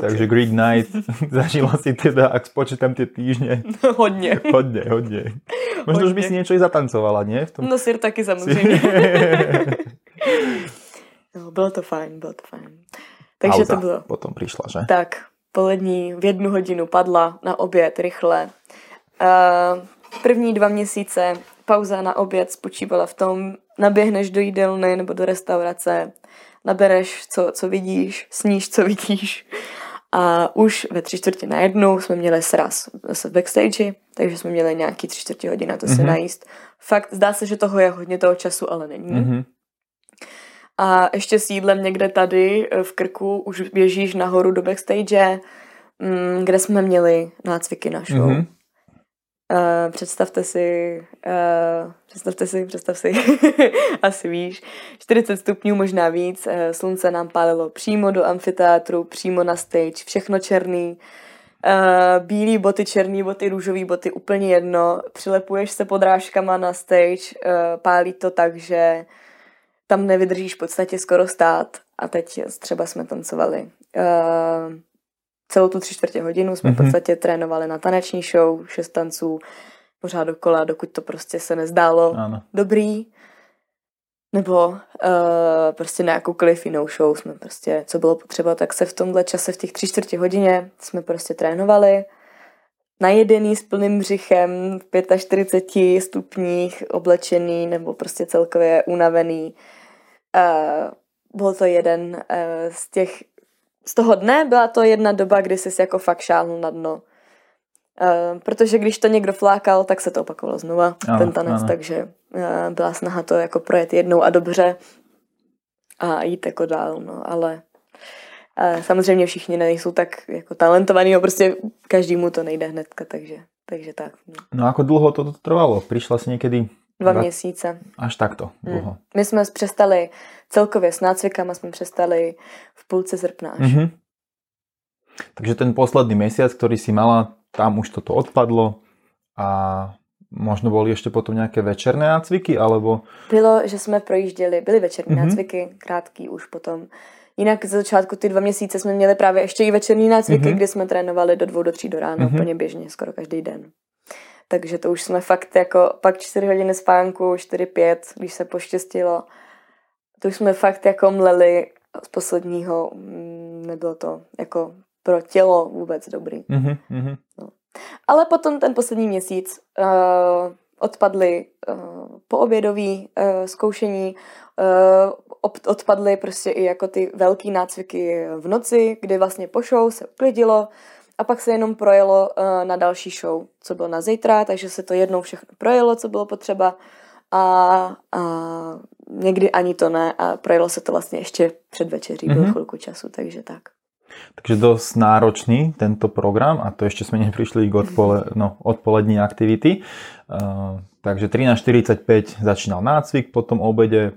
Takže Greek Night zažila si teda, ak spočítám ty týždně. hodně. hodně, hodně. Možná už by si něco i zatancovala, ne? V tom... No sir taky samozřejmě. no, bylo to fajn, bylo to fajn. Takže Pauza to bylo. potom přišla, že? Tak, polední v jednu hodinu padla na oběd rychle. Uh, první dva měsíce pauza na oběd spočívala v tom, naběhneš do jídelny nebo do restaurace, nabereš, co, co vidíš, sníš, co vidíš. A už ve tři čtvrtě na jednu jsme měli sraz v backstage, takže jsme měli nějaký tři čtvrtě hodiny na to mm-hmm. mhm. najíst. Fakt zdá se, že toho je hodně toho času, ale není. Mm-hmm. A ještě s jídlem někde tady v Krku už běžíš nahoru do backstage, mm, kde jsme měli nácviky na show. Mm-hmm. Uh, představte si, uh, představte si, představ si, asi víš, 40 stupňů, možná víc, uh, slunce nám pálilo přímo do amfiteátru, přímo na stage, všechno černý, uh, bílý boty, černý boty, růžový boty, úplně jedno, přilepuješ se podrážkama na stage, uh, pálí to tak, že tam nevydržíš v podstatě skoro stát a teď třeba jsme tancovali. Uh, celou tu tři čtvrtě hodinu jsme mm-hmm. v mhm. podstatě trénovali na taneční show, šest tanců, pořád dokola, dokud to prostě se nezdálo ano. dobrý. Nebo uh, prostě na jakoukoliv jinou show jsme prostě, co bylo potřeba, tak se v tomhle čase, v těch tři čtvrtě hodině jsme prostě trénovali. najedený s plným břichem v 45 stupních, oblečený nebo prostě celkově unavený. Uh, byl to jeden uh, z těch, z toho dne byla to jedna doba, kdy jsi jako fakt šálnul na dno. Uh, protože když to někdo flákal, tak se to opakovalo znova, ano, ten tanec, ano. takže uh, byla snaha to jako projet jednou a dobře a jít jako dál, no, ale uh, samozřejmě všichni nejsou tak jako talentovaní, no, prostě každému to nejde hnedka, takže, takže tak. No. no ako dlouho to trvalo? Přišla jsi někdy Dva měsíce. Až takto hmm. dlouho. Hmm. My jsme přestali celkově s nácvikama, jsme přestali v půlce srpna až. Mm-hmm. Takže ten posledný měsíc, který si mala, tam už toto odpadlo a možno boli ještě potom nějaké večerné nácviky, alebo... Bylo, že jsme projížděli, byly večerní mm-hmm. nácviky, krátký už potom. Jinak ze začátku ty dva měsíce jsme měli právě ještě i večerní nácviky, mm-hmm. kdy jsme trénovali do dvou, do tří do rána, mm-hmm. úplně běžně, skoro každý den. Takže to už jsme fakt jako pak čtyři hodiny spánku, čtyři pět, když se poštěstilo. To už jsme fakt jako mleli z posledního, mm, nebylo to jako pro tělo vůbec dobrý. Mm-hmm. No. Ale potom ten poslední měsíc uh, odpadly uh, poobědový uh, zkoušení, uh, odpadly prostě i jako ty velký nácviky v noci, kdy vlastně po show se uklidilo a pak se jenom projelo uh, na další show, co bylo na zítra, takže se to jednou všechno projelo, co bylo potřeba a, a někdy ani to ne a projelo se to vlastně ještě před večeří, mm-hmm. bylo chvilku času, takže tak. Takže dosť náročný tento program a to ešte sme neprišli k odpole, no, odpolední aktivity. Uh, takže 13.45 začínal nácvik, potom obede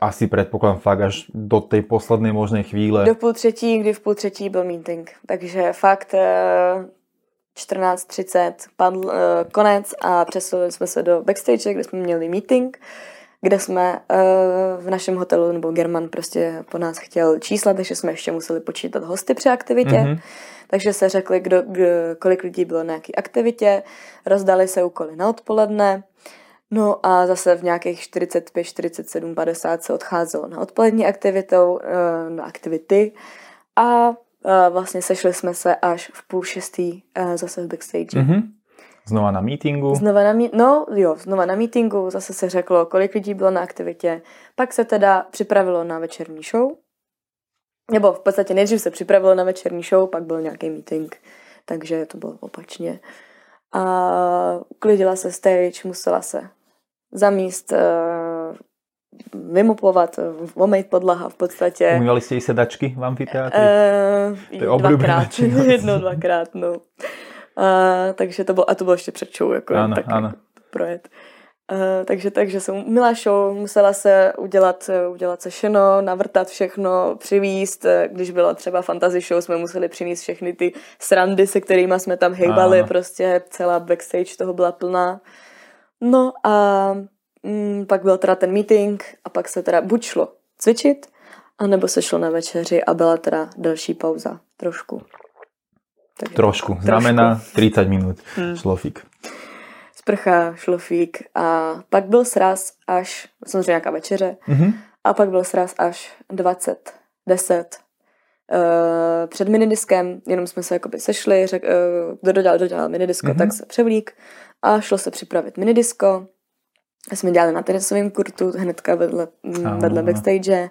asi předpokládám fakt až do té posledné možné chvíle. Do půl třetí, kdy v půl třetí byl meeting. Takže fakt 14.30 eh, padl uh, konec a přesunuli jsme se do backstage, kde jsme měli meeting kde jsme uh, v našem hotelu, nebo German prostě po nás chtěl čísla, takže jsme ještě museli počítat hosty při aktivitě. Mm-hmm. Takže se řekli, kdo, kdo, kolik lidí bylo na jaké aktivitě, rozdali se úkoly na odpoledne, no a zase v nějakých 45, 47, 50 se odcházelo na odpolední aktivitou, uh, na aktivity a uh, vlastně sešli jsme se až v půl šestý uh, zase v backstage. Mm-hmm. Znova na meetingu? Znova na, no jo, znova na meetingu, zase se řeklo, kolik lidí bylo na aktivitě. Pak se teda připravilo na večerní show. Nebo v podstatě nejdřív se připravilo na večerní show, pak byl nějaký meeting, takže to bylo opačně. A uklidila se stage, musela se zamíst, uh, vymupovat, omejt podlaha v podstatě. Umývali jste i sedačky v amfiteátru? Uh, to je dvakrát, jednou, dvakrát, no. Uh, takže to bylo, a to bylo ještě před show, jako ano, tak ano. Jako projet. Uh, takže, takže jsem milá show, musela se udělat, udělat sešeno, navrtat všechno, přivíst, když byla třeba fantasy show, jsme museli přinést všechny ty srandy, se kterými jsme tam hejbali, ano. prostě celá backstage toho byla plná. No a mm, pak byl teda ten meeting a pak se teda buď šlo cvičit, anebo se šlo na večeři a byla teda další pauza trošku. Tak trošku. Znamená 30 minut hmm. šlofík. Sprcha, šlofík a pak byl sraz až, samozřejmě nějaká večeře, mm-hmm. a pak byl sraz až 20, 10 uh, před minidiskem, jenom jsme se jakoby sešli, řek, uh, kdo dodělal, dodělal minidisko, mm-hmm. tak se převlík a šlo se připravit minidisko. Jsme dělali na tenisovém kurtu hnedka vedle, vedle backstage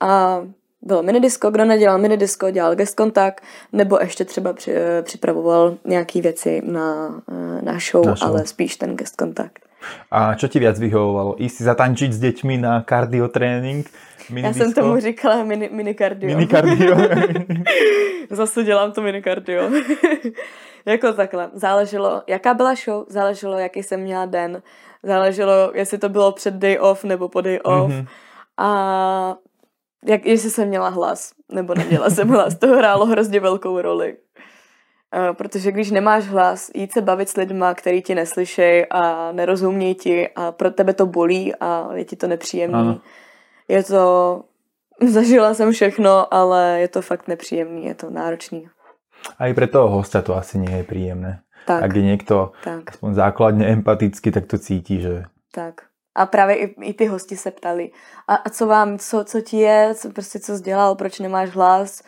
a bylo minidisko, kdo nedělal minidisko, dělal guest kontakt, nebo ještě třeba při, eh, připravoval nějaké věci na, eh, na, show, na show, ale spíš ten guest kontakt. A co ti víc vyhovovalo? Jít si zatančit s dětmi na kardiotrénink? Já jsem tomu říkala mini, mini kardio. Mini kardio. Zase dělám to mini kardio. jako takhle. Záleželo, jaká byla show, záleželo, jaký jsem měla den, záleželo, jestli to bylo před day off nebo po day off. Mm-hmm. A jak, jestli jsem měla hlas, nebo neměla jsem hlas, to hrálo hrozně velkou roli. Uh, protože když nemáš hlas, jít se bavit s lidma, který ti neslyšejí a nerozumějí ti a pro tebe to bolí a je ti to nepříjemný. Je to, zažila jsem všechno, ale je to fakt nepříjemný, je to náročný. A i pro toho hosta to asi nie je příjemné. Tak. Ak je někdo tak. aspoň základně empatický, tak to cítí, že... Tak. A právě i, i ty hosti se ptali, a, a co vám, co, co ti je, co, prostě co jsi dělal, proč nemáš hlas?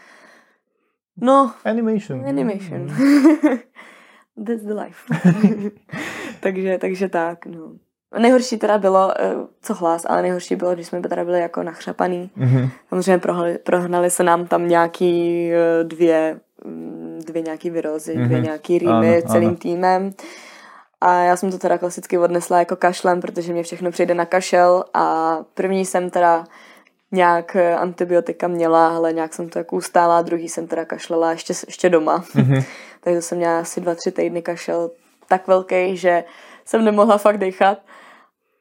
No. Animation. Animation. that's the life. takže, takže tak, no. Nejhorší teda bylo, eh, co hlas, ale nejhorší bylo, když jsme teda byli jako nachřapaný. Mm-hmm. Samozřejmě prohnali, prohnali se nám tam nějaký eh, dvě, mm, dvě nějaký vyrozy, mm-hmm. dvě mhm. nějaký rýmy ano, celým ano. týmem. A já jsem to teda klasicky odnesla jako kašlem, protože mě všechno přijde na kašel a první jsem teda nějak eh, antibiotika měla, ale nějak jsem to jako ustála, druhý jsem teda kašlela ještě, ještě doma. Mm-hmm. Takže jsem měla asi dva, tři týdny kašel tak velký, že jsem nemohla fakt dechat.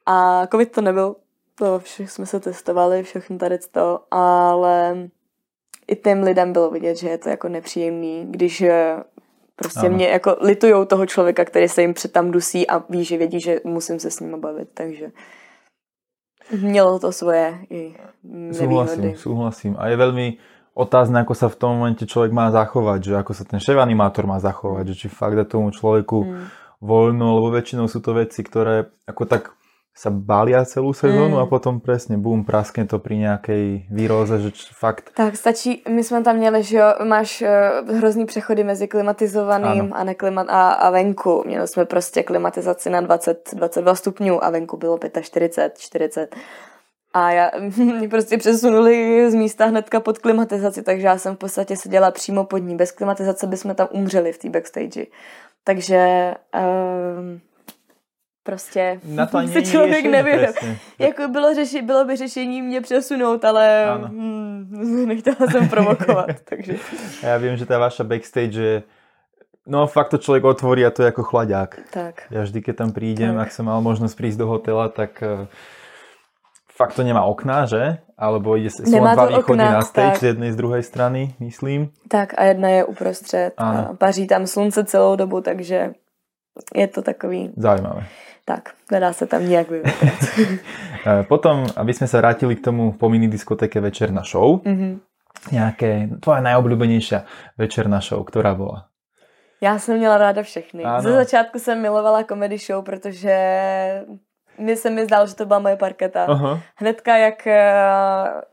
A covid to nebyl, to všech jsme se testovali, všechno tady to, ale i těm lidem bylo vidět, že je to jako nepříjemný, když eh, prostě ano. mě jako litujou toho člověka, který se jim před tam dusí a ví, že vědí, že musím se s ním bavit, takže mělo to svoje i nevýhody. Súhlasím, súhlasím. A je velmi otázne, ako sa v tom momente človek má zachovať, že ako sa ten šéf animátor má zachovať, že či fakt dá tomu človeku mm. voľno, lebo väčšinou sú to veci, ktoré ako tak sa balia celú sezónu mm. a potom presne bum, praskne to pri nějaké výroze, že fakt... Tak stačí, my jsme tam měli, že jo, máš uh, hrozný přechody mezi klimatizovaným ano. a, neklimat, a, a venku. Měli jsme prostě klimatizaci na 20, 22 stupňů a venku bylo 45, 40. A já, mě prostě přesunuli z místa hnedka pod klimatizaci, takže já jsem v podstatě seděla přímo pod ní. Bez klimatizace bychom tam umřeli v té backstage. Takže um, prostě Na to se člověk nevěděl. Jako bylo, řeši, bylo by řešení mě přesunout, ale hm, nechtěla jsem provokovat. takže. Já vím, že ta vaša backstage je No fakt to člověk otvorí a to je jako chlaďák. Tak. Já vždy, keď tam prídem, tak. ak som mal možnosť prísť do hotela, tak uh, fakt to nemá okna, že? Alebo ide, sú Nemá dva východy okna, na stage tak. z jednej, z druhej strany, myslím. Tak a jedna je uprostřed. A paří tam slunce celou dobu, takže je to takový... Zaujímavé. Tak, nedá se tam nějak vyvětrat. Eh, potom, aby jsme se vrátili k tomu po mini diskoteke Večerná show, mm-hmm. nějaké, tvoje nejobľúbenejší Večerná show, která byla? Já jsem měla ráda všechny. Ano. Ze začátku jsem milovala comedy show, protože mi se mi zdálo, že to byla moje parketa. Aha. Hnedka, jak uh,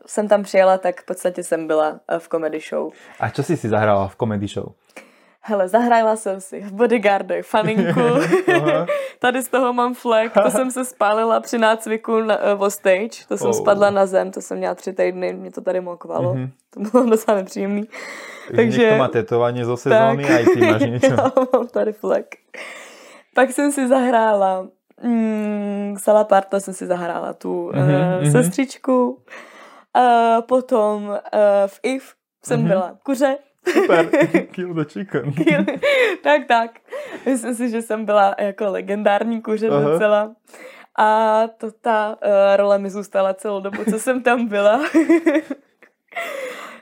jsem tam přijela, tak v podstatě jsem byla uh, v comedy show. A co jsi si zahrála v comedy show? Hele, zahrála jsem si v Bodyguardech faninku. Tady z toho mám flek. To jsem se spálila při nácviku na, uh, o stage. To jsem oh. spadla na zem, to jsem měla tři týdny, mě to tady mokovalo. Mm-hmm. To bylo docela nepříjemný. Takže někdo má tetování zo sezóny a i ty máš něco. Já mám tady flek. Pak jsem si zahrála mm, Salaparta jsem si zahrála tu mm-hmm, uh, sestřičku. Uh, potom uh, v IF jsem mm-hmm. byla kuře. Super, kill the chicken. Kill, tak, tak. Myslím si, že jsem byla jako legendární kuře Aha. docela. A to ta uh, role mi zůstala celou dobu, co jsem tam byla.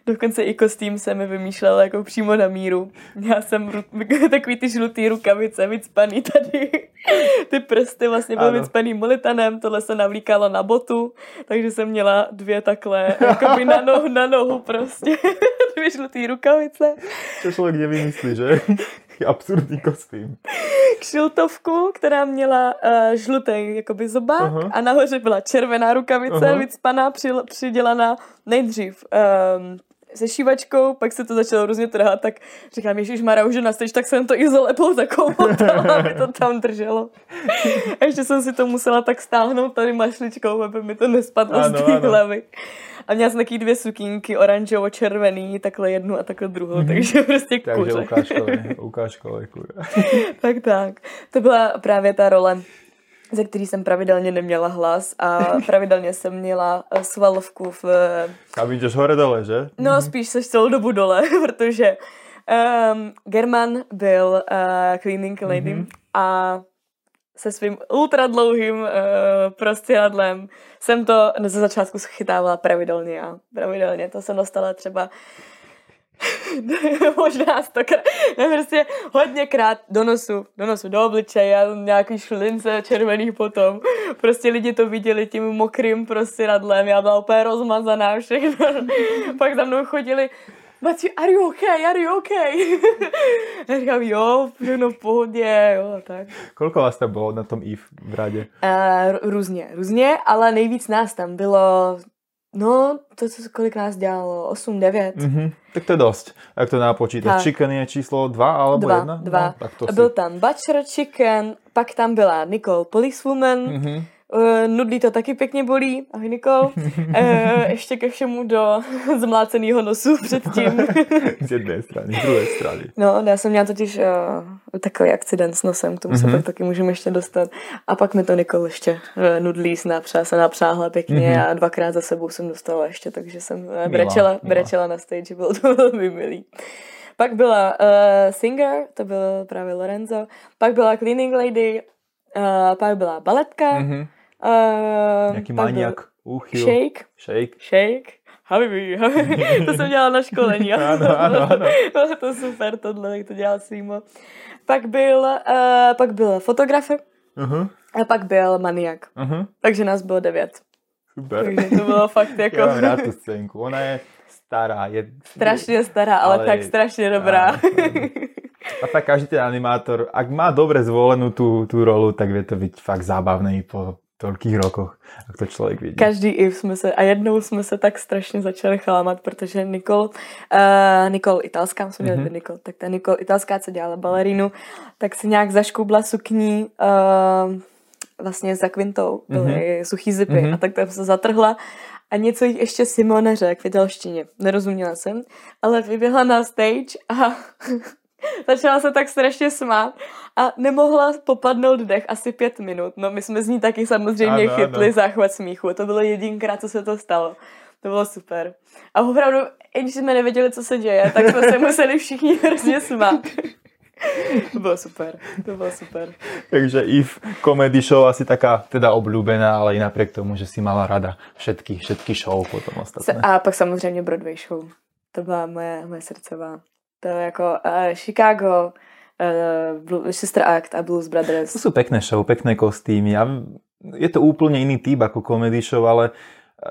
Dokonce i kostým se mi vymýšlela jako přímo na míru. Já jsem takový ty žlutý rukavice vycpaný tady. Ty prsty vlastně byly vycpaný molitanem, tohle se navlíkalo na botu, takže jsem měla dvě takhle, jakoby na nohu, na nohu prostě. Dvě žlutý rukavice. To člověk nevymyslí, že? Absurdní kostým. Kšiltovku, která měla uh, žlutý jakoby zobák uh-huh. a nahoře byla červená rukavice, uh-huh. vycpaná, při, přidělaná nejdřív um, se šívačkou, pak se to začalo různě trhat, tak říkám, Ježíš Mara, už je na stage, tak jsem to i zalepil takovou aby to tam drželo. A ještě jsem si to musela tak stáhnout tady mašličkou, aby mi to nespadlo ano, z té hlavy. A měla jsem taky dvě sukínky, oranžovo-červený, takhle jednu a takhle druhou, mm-hmm. takže prostě kuře. Takže ukážkové, ukážkové tak, tak. To byla právě ta role ze který jsem pravidelně neměla hlas a pravidelně jsem měla eh, svalovku v... A vidíš hore dole, že? No, mm-hmm. spíš seš celou dobu dole, protože um, German byl uh, cleaning lady mm-hmm. a se svým ultra dlouhým uh, prostěradlem jsem to ze začátku schytávala pravidelně a pravidelně. To jsem dostala třeba možná stokrát, ne, prostě hodněkrát do nosu, do nosu, do obličeje a nějaký šlince červený potom. Prostě lidi to viděli tím mokrým prostě radlem, já byla úplně rozmazaná všechno. Pak za mnou chodili, Maci, are you okay, are you okay? já říkám, jo, všechno v pohodě, jo, tak. Kolko vás tam bylo na tom IF v radě? Uh, různě, různě, ale nejvíc nás tam bylo No, to co kolik nás dělalo, 8, 9. Mm-hmm. Tak to je dost. Jak to napočítáš? Chicken je číslo 2 alebo dva, 1? Dva. No, tak to Byl si... tam Butcher Chicken, pak tam byla Nicole Policewoman, mm-hmm. Uh, nudlí to taky pěkně bolí, ahoj Nikol. Uh, ještě ke všemu do zmláceného nosu předtím. z jedné strany, z druhé strany. No, já jsem měla totiž uh, takový akcident s nosem, k tomu mm-hmm. se mhm. pak taky můžeme ještě dostat. A pak mi to Nikol ještě uh, nudlí snapřá, se napřáhla pěkně mm-hmm. a dvakrát za sebou jsem dostala ještě, takže jsem uh, brečela, milá, brečela na stage, bylo to velmi milý. Pak byla uh, Singer, to byl právě Lorenzo. Pak byla Cleaning Lady, uh, pak byla baletka. Mm-hmm Uh, Nějaký maniak, úchyl. Shake. Shake. Shake. Habibi, to jsem dělala na školení. ano, ano, ano. Bylo to super tohle, jak to dělal svýmo. Pak byl, uh, pak byl fotograf uh-huh. a pak byl maniak. Uh-huh. Takže nás bylo devět. Super. Takže to bylo fakt jako... Já mám rád tu scénku. Ona je stará. Je... Strašně stará, ale, ale tak strašně dobrá. Áno, A tak každý ten animátor, ak má dobre zvolenú tú, tú rolu, tak vie to byť fakt zábavný po, tolikých rokoch, jak to člověk vidí. Každý i jsme se, a jednou jsme se tak strašně začali chlámat, protože Nikol, uh, Nikol italská, musím mm-hmm. Nikol, tak ta Nikol italská, co dělala balerínu, tak se nějak zaškubla sukní uh, vlastně za kvintou, byly mm-hmm. suchý zipy mm-hmm. a tak tam se zatrhla a něco jí ještě Simone řekl v italštině. Nerozuměla jsem, ale vyběhla na stage a Začala se tak strašně smát a nemohla popadnout dech asi pět minut. No my jsme z ní taky samozřejmě ano, chytli ano. záchvat smíchu. To bylo jedinkrát, co se to stalo. To bylo super. A opravdu, i když jsme nevěděli, co se děje, tak jsme se museli všichni hrozně smát. To bylo super, to bylo super. Takže i v comedy show asi taká teda oblúbená, ale i napriek tomu, že si mala rada všetky, všetky show potom ostatné. A pak samozřejmě Broadway show. To byla moje, moje srdcová. To je jako uh, Chicago, uh, Sister Act a Blues Brothers. To sú pekné show, pekné kostýmy a je to úplne iný typ ako comedy show, ale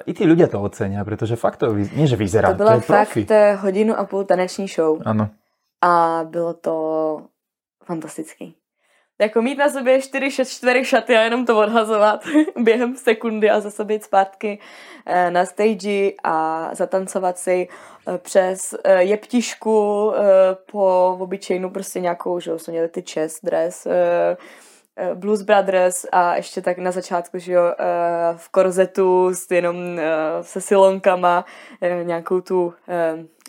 i tí ľudia to ocenia, pretože fakt to, nie že vyzerá, to, byla to je fakt profi. hodinu a půl taneční show. Ano. A bylo to fantastický. Jako mít na sobě čtyři, čtyři šaty a jenom to odhazovat během sekundy a zase být zpátky eh, na stage a zatancovat si eh, přes eh, jeptišku po obyčejnou prostě nějakou, že jsme měli ty chest dress, Blues Brothers a ještě tak na začátku, že jo, v korzetu s jenom se silonkama, nějakou tu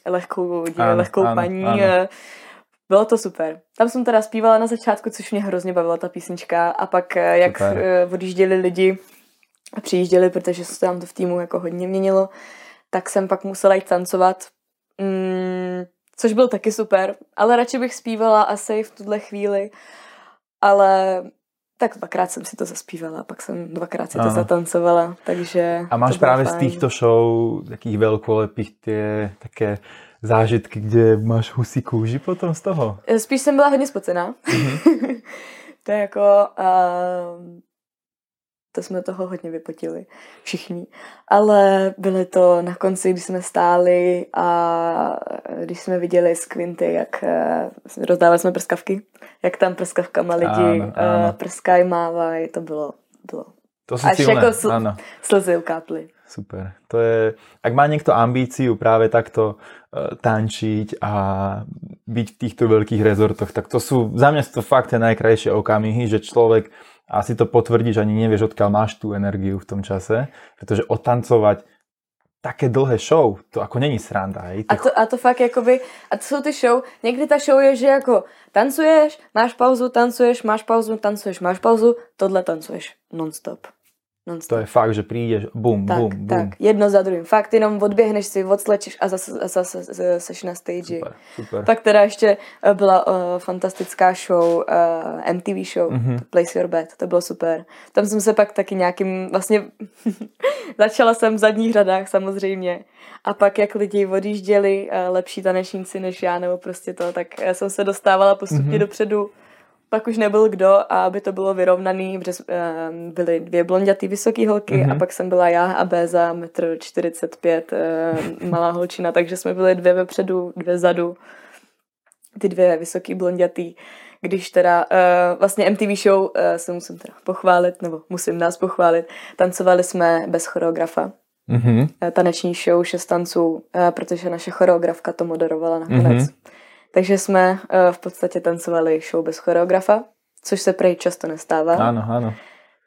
lehkou, ano, lehkou ano, paní. Ano bylo to super. Tam jsem teda zpívala na začátku, což mě hrozně bavila ta písnička a pak eh, jak super. Eh, odjížděli lidi a přijížděli, protože se tam to v týmu jako hodně měnilo, tak jsem pak musela jít tancovat, mm, což byl taky super, ale radši bych zpívala asi v tuhle chvíli, ale tak dvakrát jsem si to zaspívala, pak jsem dvakrát si to zatancovala, takže A máš právě fajn. z těchto show takých velkolepých ty také zážitky, kde máš husí kůži potom z toho? Eh, spíš jsem byla hodně spocená. Mm-hmm. to je jako... Uh, to jsme toho hodně vypotili, všichni. Ale byly to na konci, když jsme stáli a když jsme viděli z Quinty, jak uh, rozdávali jsme prskavky, jak tam prskavkama lidi ano, ano. Uh, prskají, mávají, to bylo, bylo. To jsou Až silné, jako sl- slzy ukáply. Super. To je, ak má niekto ambíciu práve takto uh, tančiť a byť v týchto veľkých rezortoch, tak to sú za mňa to fakt tie najkrajšie okamihy, že človek asi to potvrdí, že ani nevieš, odkiaľ máš tú energiu v tom čase, pretože otancovať také dlhé show, to jako není sranda. Hej? A, to, a to fakt jakoby, a to jsou ty show, někdy ta show je, že jako tancuješ, máš pauzu, tancuješ, máš pauzu, tancuješ, máš pauzu, tohle tancuješ non-stop. Non-stop. To je fakt, že přijdeš, bum, tak, bum, bum. Tak, jedno za druhým. Fakt jenom odběhneš si, odslečíš a zase, zase, zase seš na stage. Super, super. Pak teda ještě eh, byla uh, fantastická show, uh, eh, MTV show, mm-hmm. Place Your Bet, to bylo super. Tam jsem se pak taky nějakým, vlastně začala jsem v zadních řadách samozřejmě. A pak jak lidi odjížděli, uh, lepší tanečníci než já, nebo prostě to, tak jsem se dostávala postupně mm-hmm. dopředu pak už nebyl kdo a aby to bylo vyrovnaný, protože uh, byly dvě blondětý vysoké holky mm-hmm. a pak jsem byla já a Béza, metr 45, uh, malá holčina, takže jsme byli dvě vepředu, dvě zadu, ty dvě vysoký blondětý. Když teda uh, vlastně MTV show uh, se musím teda pochválit, nebo musím nás pochválit, tancovali jsme bez choreografa. mm-hmm. taneční show šest tanců, protože naše choreografka to moderovala nakonec. Mm-hmm. Takže jsme v podstatě tancovali show bez choreografa, což se prej často nestává. Ano, ano.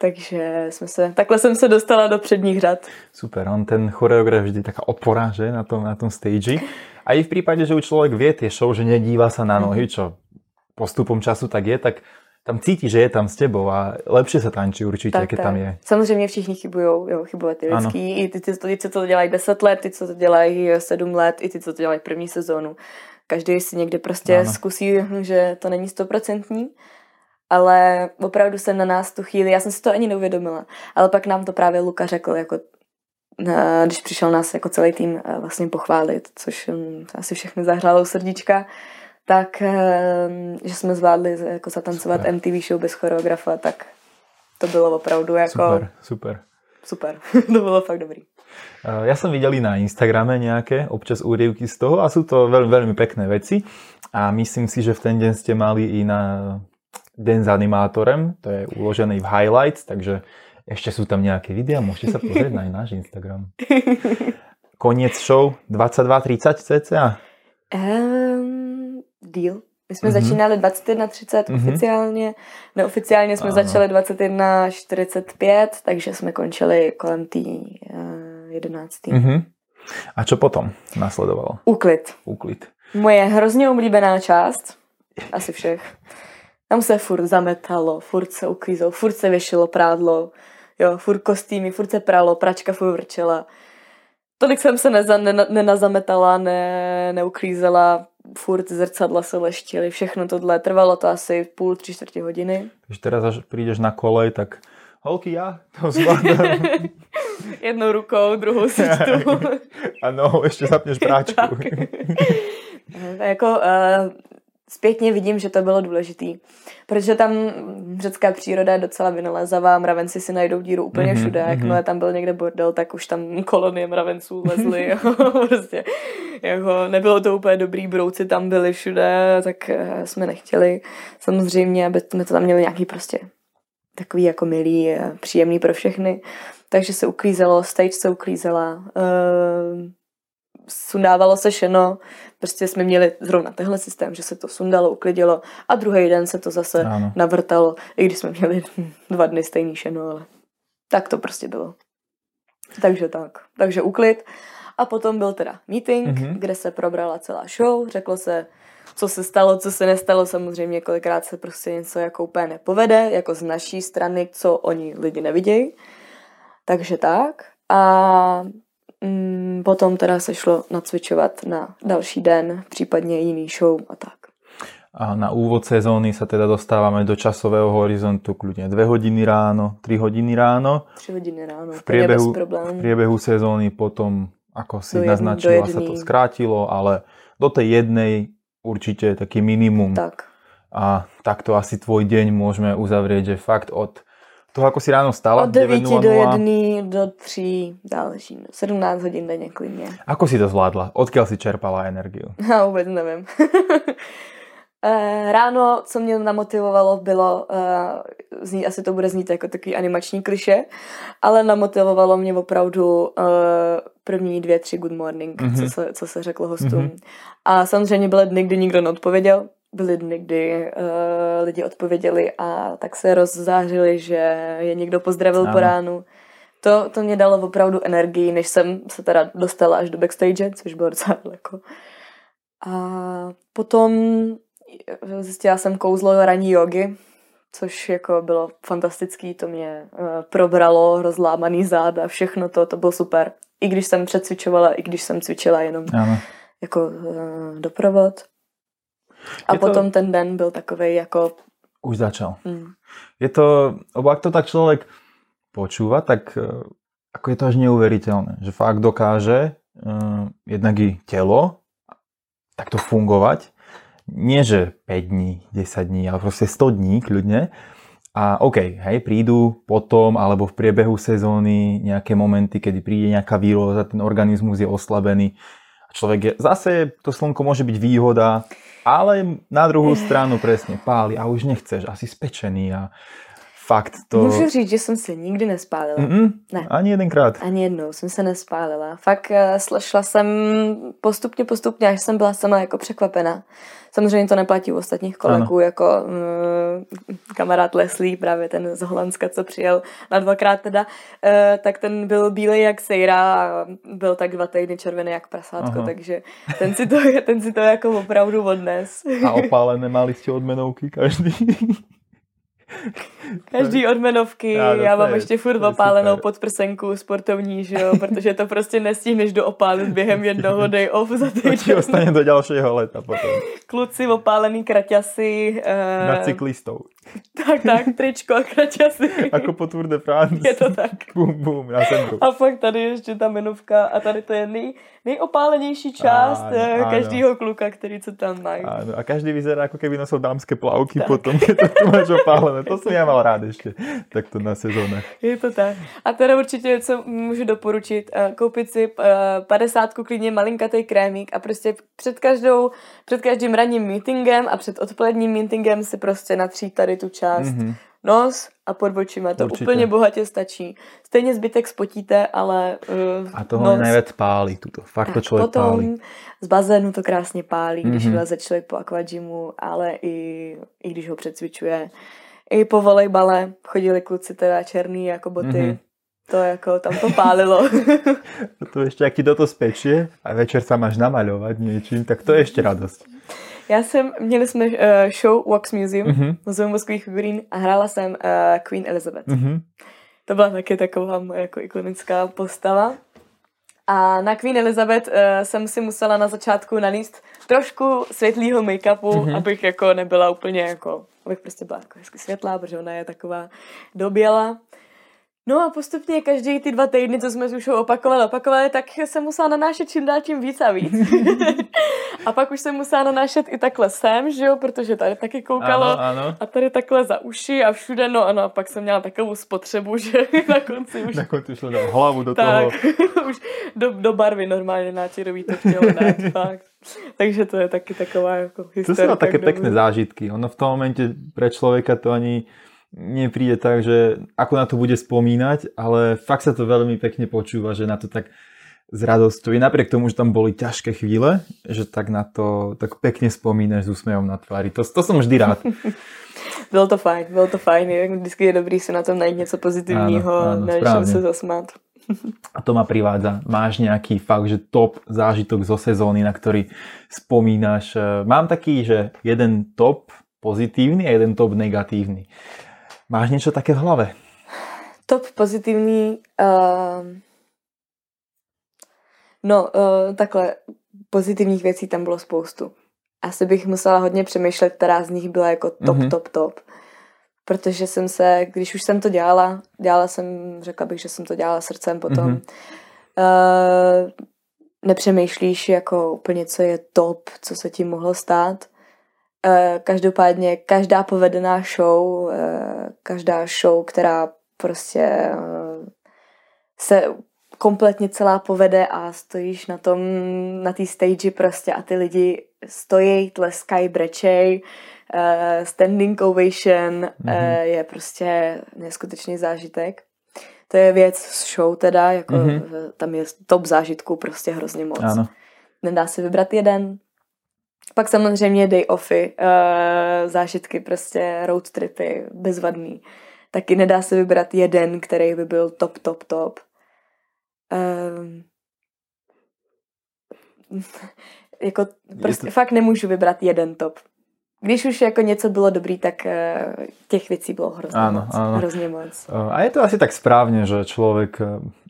Takže jsme se, takhle jsem se dostala do předních řad. Super, on ten choreograf vždy taká opora, že, na tom, na tom stage. A i v případě, že už člověk vie tie show, že nedívá se na nohy, čo postupom času tak je, tak tam cítí, že je tam s tebou a lepšie se tančí určitě, jak tam je. Samozřejmě všichni chybujou, jo, chybovat ty lidský, i ty, ty, ty, ty, co to dělají 10 let, ty, co to dělají 7 let, i ty, co to dělají první sezónu. Každý si někde prostě ano. zkusí, že to není stoprocentní, ale opravdu se na nás tu chvíli, já jsem si to ani neuvědomila, ale pak nám to právě Luka řekl, jako když přišel nás jako celý tým eh, vlastně pochválit, což hm, asi všechny zahrálo srdíčka, tak ehm, že jsme zvládli jako zatancovat super. MTV show bez choreografa, tak to bylo opravdu jako... Super, super. Super, to bylo fakt dobrý. Eh, ja som videl na Instagrame nejaké občas úryvky z toho a sú to veľmi, veľmi pekné veci a myslím si, že v ten deň ste mali i na deň s animátorem, to je uložený v highlights, takže ešte sú tam nejaké videa, môžete sa pozrieť na náš Instagram. Koniec show 22.30 cca? Um, díl. My jsme mm-hmm. začínali 21.30 mm-hmm. oficiálně, neoficiálně jsme ano. začali 21.45, takže jsme končili kolem té uh, 11. Mm-hmm. A čo potom nasledovalo? Úklid. Úklid. Moje hrozně oblíbená část, asi všech. Tam se furt zametalo, furt se uklízelo, furt se věšilo prádlo, jo, furt kostýmy, furt se pralo, pračka furt vrčela. Tolik jsem se neza, ne, nenazametala, ne, neuklízela, furt zrcadla se leštily, všechno tohle. Trvalo to asi půl, tři čtvrtě hodiny. Když teraz až přijdeš na kolej, tak holky, já to zvládám. Jednou rukou, druhou si čtu. ano, ještě zapneš práčku. jako, uh, zpětně vidím, že to bylo důležitý. Protože tam řecká příroda je docela vynalézavá, mravenci si najdou díru úplně mm-hmm, všude. Jakmile tam byl někde bordel, tak už tam kolonie mravenců lezly. prostě, jako, nebylo to úplně dobrý, brouci tam byli všude, tak eh, jsme nechtěli. Samozřejmě, aby jsme to tam měli nějaký prostě takový jako milý, příjemný pro všechny. Takže se uklízelo, stage se uklízela, uh, sundávalo se šeno, prostě jsme měli zrovna tenhle systém, že se to sundalo, uklidilo a druhý den se to zase ano. navrtalo, i když jsme měli dva dny stejný šeno, ale tak to prostě bylo. Takže tak. Takže uklid. A potom byl teda meeting, mm-hmm. kde se probrala celá show, řeklo se, co se stalo, co se nestalo, samozřejmě kolikrát se prostě něco jako úplně nepovede, jako z naší strany, co oni lidi nevidějí. Takže tak. A Mm, potom teda se šlo nacvičovat na další den, případně jiný show a tak. A na úvod sezóny sa teda dostávame do časového horizontu kľudne 2 hodiny ráno, 3 hodiny ráno. 3 hodiny ráno, v priebehu, v priebehu sezóny potom, ako si do naznačila, sa to skrátilo, ale do tej jednej určite taký minimum. Tak. A takto asi tvoj deň môžeme uzavrieť, že fakt od toho, ako si ráno stala? Od 9, 9 do 1 do 3 další, 17 hodin denně klidně. Ako si to zvládla? Odkiaľ si čerpala energiu? Já vůbec nevím. Eh, ráno, co mě namotivovalo, bylo, uh, zní, asi to bude znít jako takový animační kliše, ale namotivovalo mě opravdu uh, první dvě, tři good morning, mm-hmm. co, se, co se řeklo hostům. Mm-hmm. A samozřejmě byly dny, kdy nikdo neodpověděl, byly dny, kdy uh, lidi odpověděli a tak se rozzářili, že je někdo pozdravil ano. po ránu. To, to mě dalo opravdu energii, než jsem se teda dostala až do backstage, což bylo docela daleko. A potom zjistila jsem kouzlo ranní jogy, což jako bylo fantastický, to mě uh, probralo, rozlámaný záda, všechno to, to bylo super. I když jsem předcvičovala, i když jsem cvičila jenom ano. jako uh, doprovod. A je potom to... ten den byl takový jako... Už začal. Mm. Je to, ak to tak člověk počúva, tak uh, ako je to až neuveriteľné, že fakt dokáže uh, jednak i telo takto fungovať. Nie, že 5 dní, 10 dní, ale prostě 100 dní kľudne. A OK, hej, prídu potom alebo v priebehu sezóny nejaké momenty, kedy príde nejaká výroza, ten organizmus je oslabený. A človek je, zase to slnko môže byť výhoda, ale na druhou stranu presne páli a už nechceš, asi spečený a Fakt. To... Můžu říct, že jsem se nikdy nespálila. Mm-mm, ne. Ani jedenkrát. Ani jednou jsem se nespálila. Fakt uh, šla jsem postupně, postupně, až jsem byla sama jako překvapena. Samozřejmě to neplatí u ostatních kolegů, ano. jako uh, kamarád Leslie, právě ten z Holandska, co přijel na dvakrát teda, uh, tak ten byl bílej jak sejra a byl tak dva týdny červený jak prasátko, Aha. takže ten si, to, ten si to jako opravdu odnes. A opálené mali jste odmenovky každý? Každý odmenovky, já, já mám je, ještě furt opálenou podprsenku sportovní, že jo, protože to prostě nestihneš do opálit během jednoho day off za týden. Ostane do dalšího leta potom. Kluci opálený kraťasy. Uh... Na cyklistov. Tak, tak, tričko a kraťasy. Ako po Tour de France. Je to tak. Bum, bum, já jsem A fakt tady ještě ta menovka a tady to je nej, nejopálenější část áno, eh, každého kluka, který co tam mají. A každý vyzerá, jako keby nosil dámské plavky tak. potom, když to máš opálené. To jsem já mal rád ještě takto na sezónách. Je to tak. A teda určitě, co můžu doporučit, eh, koupit si uh, 50 klidně malinkatý krémík a prostě před každou, před každým ranním meetingem a před odpoledním meetingem si prostě natřít tady tu část mm-hmm. nos a pod očima. To Určitě. úplně bohatě stačí. Stejně zbytek spotíte, ale uh, A toho nos. nejvíc pálí, tuto. Fakt to člověk potom pálí. z bazénu to krásně pálí, když mm-hmm. vyleze člověk po aquagymu, ale i, i když ho přecvičuje. I po volejbale chodili kluci teda černý jako boty. Mm-hmm. To jako, tam to pálilo. to ještě, jak ti do to spečie a večer sa máš namaľovať něčím, tak to je ještě radost. Já jsem, měli jsme uh, show Wax Museum, mm-hmm. Muzeum mozkových figurín a hrála jsem uh, Queen Elizabeth. Mm-hmm. To byla taky taková moje jako ikonická postava. A na Queen Elizabeth uh, jsem si musela na začátku naníst trošku světlýho make-upu, mm-hmm. abych jako nebyla úplně jako, abych prostě byla jako hezky světlá, protože ona je taková doběla. No a postupně každý ty dva týdny, co jsme už opakovali, opakovali, tak jsem musela nanášet čím dál tím víc a víc. a pak už jsem musela nanášet i takhle sem, že jo, protože tady taky koukalo ano, ano. a tady takhle za uši a všude, no ano, a pak jsem měla takovou spotřebu, že na konci už... na konci šlo do hlavu do tak, toho. už do, do barvy normálně náčirový to chtělo dát, fakt. Takže to je taky taková jako. To jsou také pekné zážitky. Ono v tom momente pre člověka to ani nepríde tak, že ako na to bude spomínať, ale fakt sa to veľmi pekne počúva, že na to tak s radosťou. I napriek tomu, že tam boli ťažké chvíle, že tak na to tak pekne spomínaš s úsměvom na tváři. To, to som vždy rád. bylo to fajn, bylo to fajn. Vždycky je dobrý si na tom najít něco pozitivního, než se zasmát. A to ma privádza. Máš nejaký fakt, že top zážitok zo sezóny, na ktorý spomínaš? Mám taký, že jeden top pozitívny a jeden top negatívny. Máš něco také v hlave? Top pozitivní. Uh, no, uh, takhle, pozitivních věcí tam bylo spoustu. Asi bych musela hodně přemýšlet, která z nich byla jako top, mm-hmm. top, top. Protože jsem se, když už jsem to dělala, dělala jsem, řekla bych, že jsem to dělala srdcem potom. Mm-hmm. Uh, nepřemýšlíš jako úplně, co je top, co se ti mohlo stát. Eh, každopádně každá povedená show, eh, každá show, která prostě eh, se kompletně celá povede a stojíš na tom, na té stage prostě a ty lidi stojí, tleskají, brečej, standing ovation mm-hmm. je prostě neskutečný zážitek. To je věc z show teda, jako mm-hmm. tam je top zážitků prostě hrozně moc. Ano. Nedá se vybrat jeden, pak samozřejmě day offy, uh, zážitky, prostě road tripy, bezvadný. Taky nedá se vybrat jeden, který by byl top, top, top. Uh, jako prostě to... fakt nemůžu vybrat jeden top. Když už jako něco bylo dobrý, tak uh, těch věcí bylo hrozně ano, moc. Ano. Hrozně moc. A je to asi tak správně, že člověk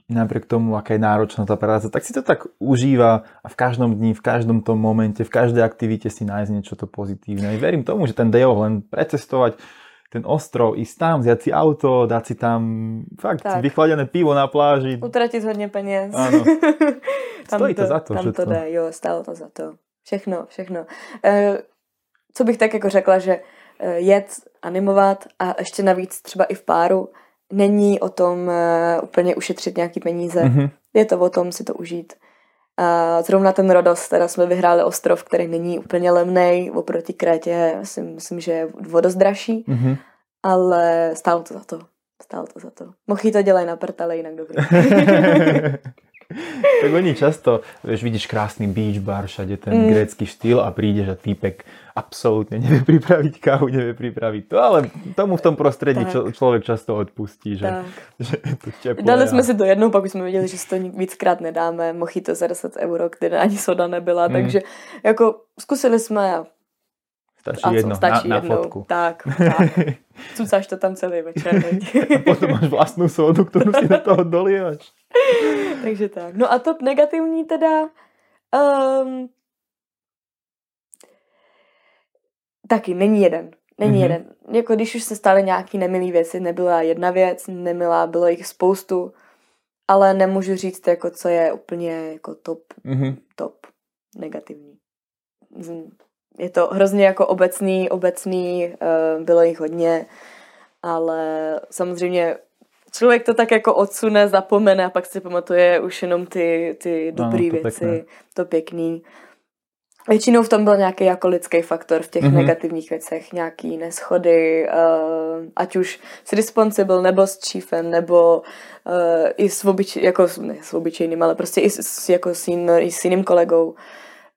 napriek tomu, aká je náročná tá práca, tak si to tak užíva a v každom dni, v každom tom momente, v každej aktivite si nájsť niečo to pozitívne. I verím tomu, že ten day len precestovať ten ostrov, ísť tam, vziať si auto, dať si tam fakt tak. vychladené pivo na pláži. Utratit hodně peněz. Áno. Stojí to, to za to. Tam to jde, jo, stálo to za to. Všechno, všechno. E, co bych tak jako řekla, že e, jet, animovat a ještě navíc třeba i v páru, není o tom uh, úplně ušetřit nějaký peníze. Mm-hmm. Je to o tom si to užít. A zrovna ten Rodos, teda jsme vyhráli ostrov, který není úplně levný, oproti Krétě si myslím, že je vodost dražší. Mm-hmm. ale stálo to za to. Stálo to za to. Mochy to dělají na prtale, jinak dobrý. tak oni často, vieš, vidíš krásny beach bar, všade ten mm. grécky štýl a prídeš a týpek absolútne nevie pripraviť kávu, nevie pripraviť to, ale tomu v tom prostredí čo, člověk často odpustí, že, že je to teplé. Dali jsme si to jednou, pak jsme viděli, že si to víckrát nedáme, to za 10 euro, kde ani soda nebyla, mm. takže jako zkusili jsme a Stačí a jedno, stačí na, jednou. na fotku. Tak, tak. Cucáš to tam celý večer. a potom máš vlastnú sodu, kterou si do toho dolievaš. Takže tak. No a to negativní teda... Um, taky není jeden. Není mm-hmm. jeden. Jako když už se staly nějaký nemilý věci, nebyla jedna věc, nemilá, bylo jich spoustu, ale nemůžu říct, jako co je úplně jako top, mm-hmm. top negativní. Je to hrozně jako obecný, obecný, uh, bylo jich hodně, ale samozřejmě člověk to tak jako odsune, zapomene a pak si pamatuje už jenom ty, ty dobré no, věci, pěkné. to pěkný. Většinou v tom byl nějaký jako lidský faktor v těch mm-hmm. negativních věcech, nějaký neschody, uh, ať už s responsible nebo s chiefem, nebo uh, i s, obyč, jako, ne s obyčejným, ale prostě i s, jako s, jin, i s jiným kolegou.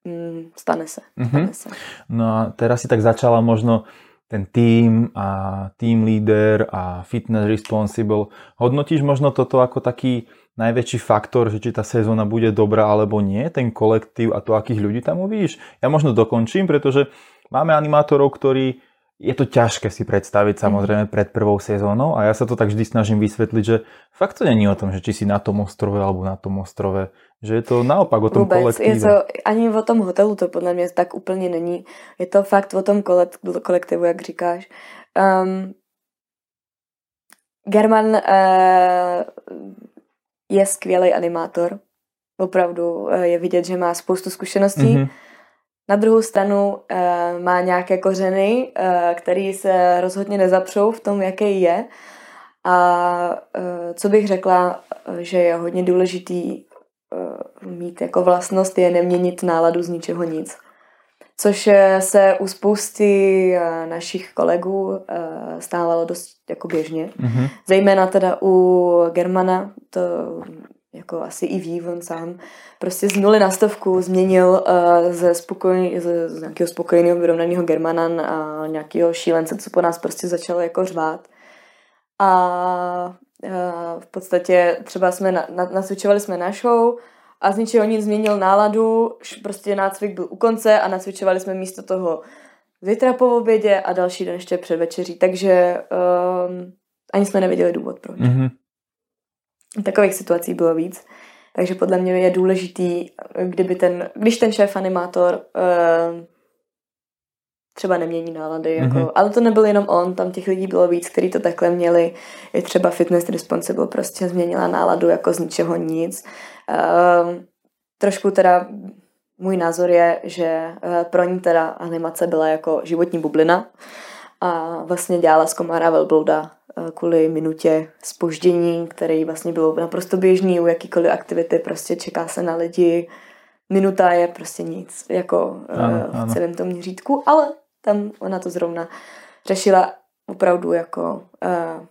Mm, stane se, stane mm-hmm. se. No a teraz si tak začala možno ten tým a team leader a fitness responsible. Hodnotíš možno toto ako taký najväčší faktor, že či tá sezóna bude dobrá alebo nie, ten kolektív a to, akých ľudí tam uvidíš? Ja možno dokončím, pretože máme animátorov, ktorí je to ťažké si predstaviť mhm. samozrejme pred prvou sezónou a ja sa to tak vždy snažím vysvetliť, že fakt to není o tom, že či si na tom ostrove alebo na tom ostrove že je to naopak o tom Vůbec. kolektivu. Je to, ani o tom hotelu to podle mě tak úplně není. Je to fakt o tom kolektivu, jak říkáš. Um, German uh, je skvělý animátor. Opravdu uh, je vidět, že má spoustu zkušeností. Mm-hmm. Na druhou stranu uh, má nějaké kořeny, uh, které se rozhodně nezapřou v tom, jaký je. A uh, co bych řekla, že je hodně důležitý Eh, mít jako vlastnost je neměnit náladu z ničeho nic. Což eh, se u spousty eh, našich kolegů stávalo dost jako běžně. Mm-hmm. Zejména teda u Germana, to jako asi i ví on sám, prostě z nuly na stovku změnil ze, spokoj, ze, z nějakého spokojeného vyrovnaného Germana na nějakého šílence, co po nás prostě začalo jako řvát. A v podstatě třeba jsme na, na, jsme na show a z ničeho nic změnil náladu, prostě nácvik byl u konce a nacvičovali jsme místo toho zítra po obědě a další den ještě před večeří, takže um, ani jsme nevěděli důvod proč. Mm-hmm. Takových situací bylo víc. Takže podle mě je důležitý, kdyby ten, když ten šéf animátor uh, třeba nemění nálady. Jako, mm-hmm. Ale to nebyl jenom on, tam těch lidí bylo víc, kteří to takhle měli. Je třeba Fitness Responsible prostě změnila náladu jako z ničeho nic. Uh, trošku teda můj názor je, že uh, pro ní teda animace byla jako životní bublina a vlastně dělala z komára velblouda uh, kvůli minutě spoždění, který vlastně bylo naprosto běžný u jakýkoliv aktivity, prostě čeká se na lidi, minuta je prostě nic, jako uh, v celém tom měřítku, ale tam ona to zrovna řešila opravdu jako uh,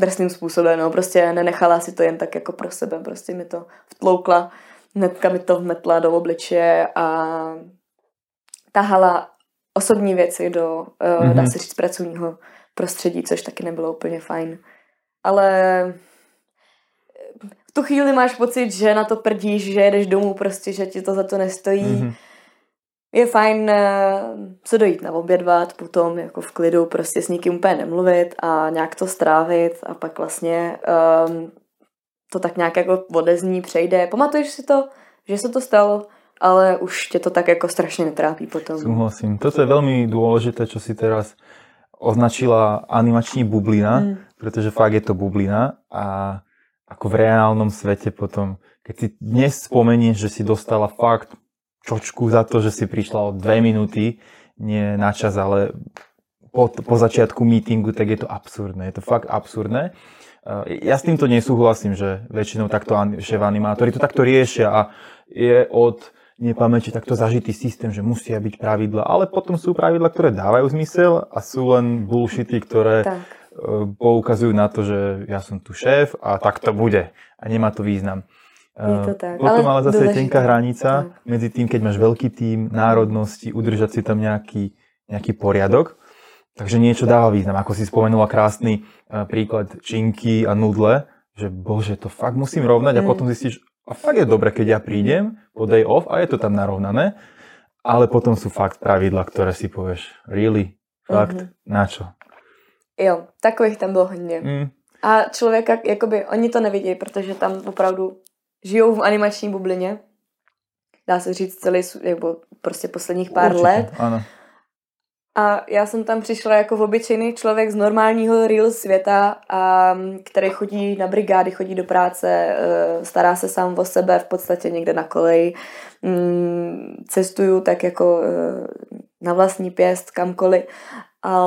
drsným způsobem, no, prostě nenechala si to jen tak jako pro sebe, prostě mi to vtloukla, hnedka mi to vmetla do obličeje a tahala osobní věci do, uh, mm-hmm. dá se říct, pracovního prostředí, což taky nebylo úplně fajn. Ale v tu chvíli máš pocit, že na to prdíš, že jedeš domů prostě, že ti to za to nestojí. Mm-hmm je fajn eh, se dojít na obědvat, potom jako v klidu prostě s nikým úplně nemluvit a nějak to strávit a pak vlastně um, to tak nějak jako odezní, přejde. Pamatuješ si to, že se to stalo, ale už tě to tak jako strašně netrápí potom. Souhlasím. To je velmi důležité, co si teraz označila animační bublina, mm. protože fakt je to bublina a ako v reálnom svete potom, keď si dnes spomenieš, že si dostala fakt čočku za to, že si prišla o dve minúty, nie na čas, ale po, po začiatku meetingu, tak je to absurdné. Je to fakt absurdné. Eh, ja s týmto nesúhlasím, že väčšinou takto šéf animátori to takto riešia a je od nepamäti takto zažitý systém, že musia byť pravidla, ale potom sú pravidla, ktoré dávajú zmysel a sú len bullshity, ktoré tak. E, poukazujú na to, že ja som tu šéf a tak to bude a nemá to význam. Je to tak. Potom ale, ale zase je tenká hranica tak. medzi tým, keď máš veľký tým, národnosti, udržať si tam nejaký, nejaký poriadok. Takže niečo dáva význam. Ako si spomenula krásny e, príklad činky a nudle, že bože, to fakt musím rovnať a mm. potom zistíš, a fakt je dobre, keď ja prídem po day off a je to tam narovnané, ale potom sú fakt pravidla, ktoré si povieš, really, fakt, mm-hmm. na čo? Jo, takových tam bylo hodně. Mm. A člověka, jakoby, oni to nevidí, protože tam opravdu žijou v animační bublině. Dá se říct celý, nebo prostě posledních pár Určitě, let. Ano. A já jsem tam přišla jako obyčejný člověk z normálního real světa, a, který chodí na brigády, chodí do práce, e, stará se sám o sebe, v podstatě někde na koleji. Mm, cestuju tak jako e, na vlastní pěst kamkoliv. A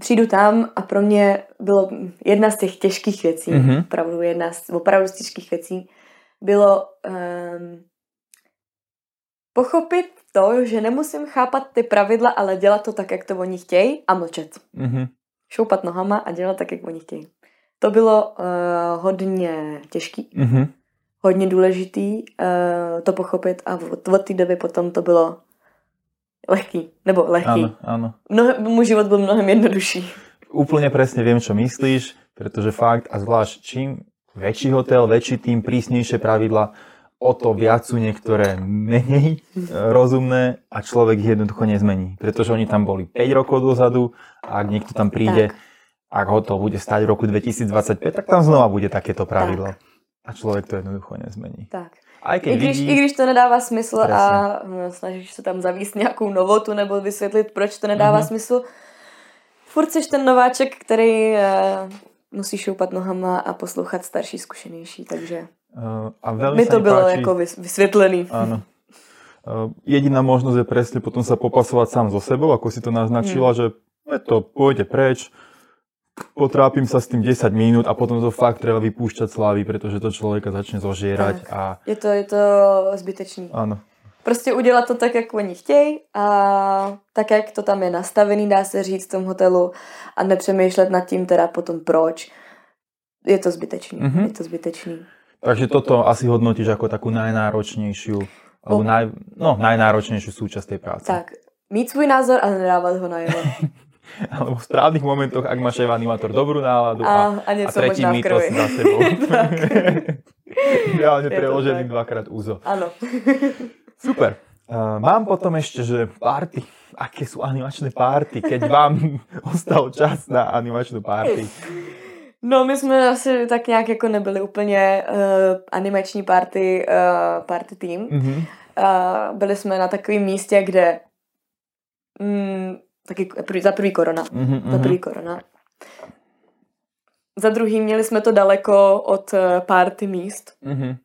přijdu tam a pro mě bylo jedna z těch těžkých věcí, mm-hmm. opravdu jedna z opravdu z těžkých věcí, bylo um, pochopit to, že nemusím chápat ty pravidla, ale dělat to tak, jak to oni chtějí a mlčet. Mm-hmm. Šoupat nohama a dělat tak, jak oni chtějí. To bylo uh, hodně těžký, mm-hmm. hodně důležitý uh, to pochopit a od, od té doby potom to bylo lehký, nebo lehký. Áno, áno. Mnohem, můj život byl mnohem jednodušší. Úplne presne viem, čo myslíš, pretože fakt, a zvlášť čím väčší hotel, väčší tým, prísnejšie pravidla, o to viac sú niektoré menej rozumné a človek ich jednoducho nezmení. Pretože oni tam boli 5 rokov dozadu a ak niekto tam príde, tak. ak hotel bude stať v roku 2025, tak tam znova bude takéto pravidlo. Tak. A človek to jednoducho nezmení. Tak. Aj keď I, když, vidí... I když to nedává smysl Presne. a no, snažíš se tam zavíst nějakou novotu nebo vysvětlit, proč to nedává mm-hmm. smysl, furt jsi ten nováček, který uh, musí šoupat nohama a poslouchat starší, zkušenější, takže a mi to bylo páči... jako vysvětlený. Uh, jediná možnosť je presne potom sa popasovať sám so sebou, ako si to naznačila, hmm. že to pôjde preč, potrápim sa s tým 10 minút a potom to fakt treba vypúšťať slávy, pretože to člověka začne zožírať. Tak. A... Je to, je to zbytečný. Ano. Prostě udělat to tak, jak oni chtějí a tak, jak to tam je nastavený, dá se říct v tom hotelu a nepřemýšlet nad tím teda potom proč. Je to zbytečný. Mm-hmm. Je to zbytečný. Takže toto asi hodnotíš jako takovou najnáročnější, alebo naj, no, najnáročnější súčasť tej práce. Tak, mít svůj názor, ale nedávat ho na jeho. alebo v správnych momentoch, ak máš animátor dobrú náladu a, a, a tretí mýtos za sebou. Reálne preložený dvakrát úzo. Áno. Super. Uh, mám potom ešte, že party. Aké sú animačné party, keď vám ostal čas na animačnú party? No, my jsme asi tak nějak jako nebyli úplně uh, animační party, uh, party tým. Mm-hmm. Uh, byli jsme na takovém místě, kde mm, taky za prvý korona. Mm-hmm. Za prvý korona. Za druhý měli jsme to daleko od eh, party míst. Mm-hmm.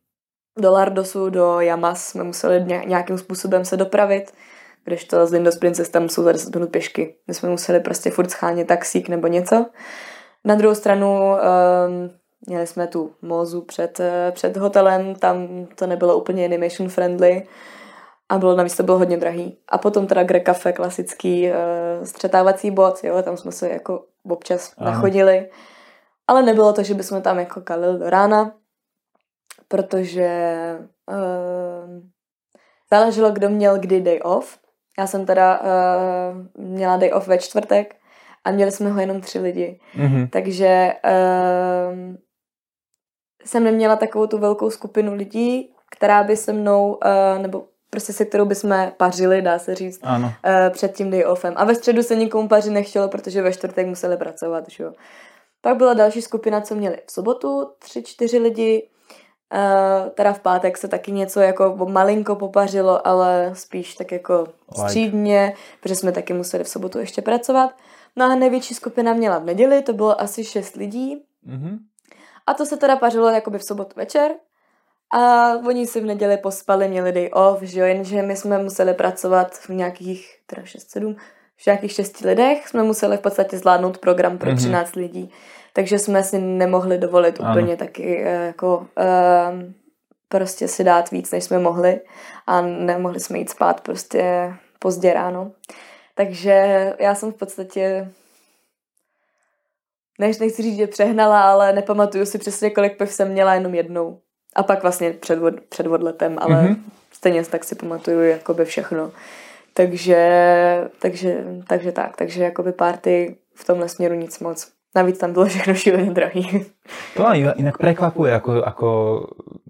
Do Lardosu, do Yamas jsme museli nějakým způsobem se dopravit, to z Lindos Princess tam jsou za 10 minut pěšky. My jsme museli prostě furt schánět taxík nebo něco. Na druhou stranu um, měli jsme tu mozu před, eh, před hotelem, tam to nebylo úplně animation friendly a bylo navíc to bylo hodně drahý. A potom teda Greg Cafe, klasický uh, střetávací bod, jo, tam jsme se jako občas Aha. nachodili. Ale nebylo to, že bychom tam jako kalili do rána, protože uh, záleželo, kdo měl kdy day off. Já jsem teda uh, měla day off ve čtvrtek a měli jsme ho jenom tři lidi. Mm-hmm. Takže uh, jsem neměla takovou tu velkou skupinu lidí, která by se mnou, uh, nebo prostě se kterou bychom pařili, dá se říct, ano. Uh, před tím day offem. A ve středu se nikomu pařit nechtělo, protože ve čtvrtek museli pracovat, že jo. Pak byla další skupina, co měli v sobotu, tři, čtyři lidi, Uh, teda v pátek se taky něco jako malinko popařilo, ale spíš tak jako střídně, protože jsme taky museli v sobotu ještě pracovat. No a největší skupina měla v neděli, to bylo asi šest lidí. Mm-hmm. A to se teda pařilo jakoby v sobotu večer. A oni si v neděli pospali, měli day off, že jo, jenže my jsme museli pracovat v nějakých, teda 6-7, v nějakých šesti lidech jsme museli v podstatě zvládnout program pro 13 mm-hmm. lidí. Takže jsme si nemohli dovolit ano. úplně taky eh, jako uh, prostě si dát víc, než jsme mohli a nemohli jsme jít spát prostě pozdě ráno. Takže já jsem v podstatě než nechci říct, že přehnala, ale nepamatuju si přesně, kolik piv jsem měla jenom jednou. A pak vlastně před, před odletem, ale mm-hmm. stejně tak si pamatuju jakoby všechno. Takže, takže, takže tak, takže jakoby party v tomhle směru nic moc. Navíc tam bylo všechno šíleně drahý. To ma inak prekvapuje, ako, ako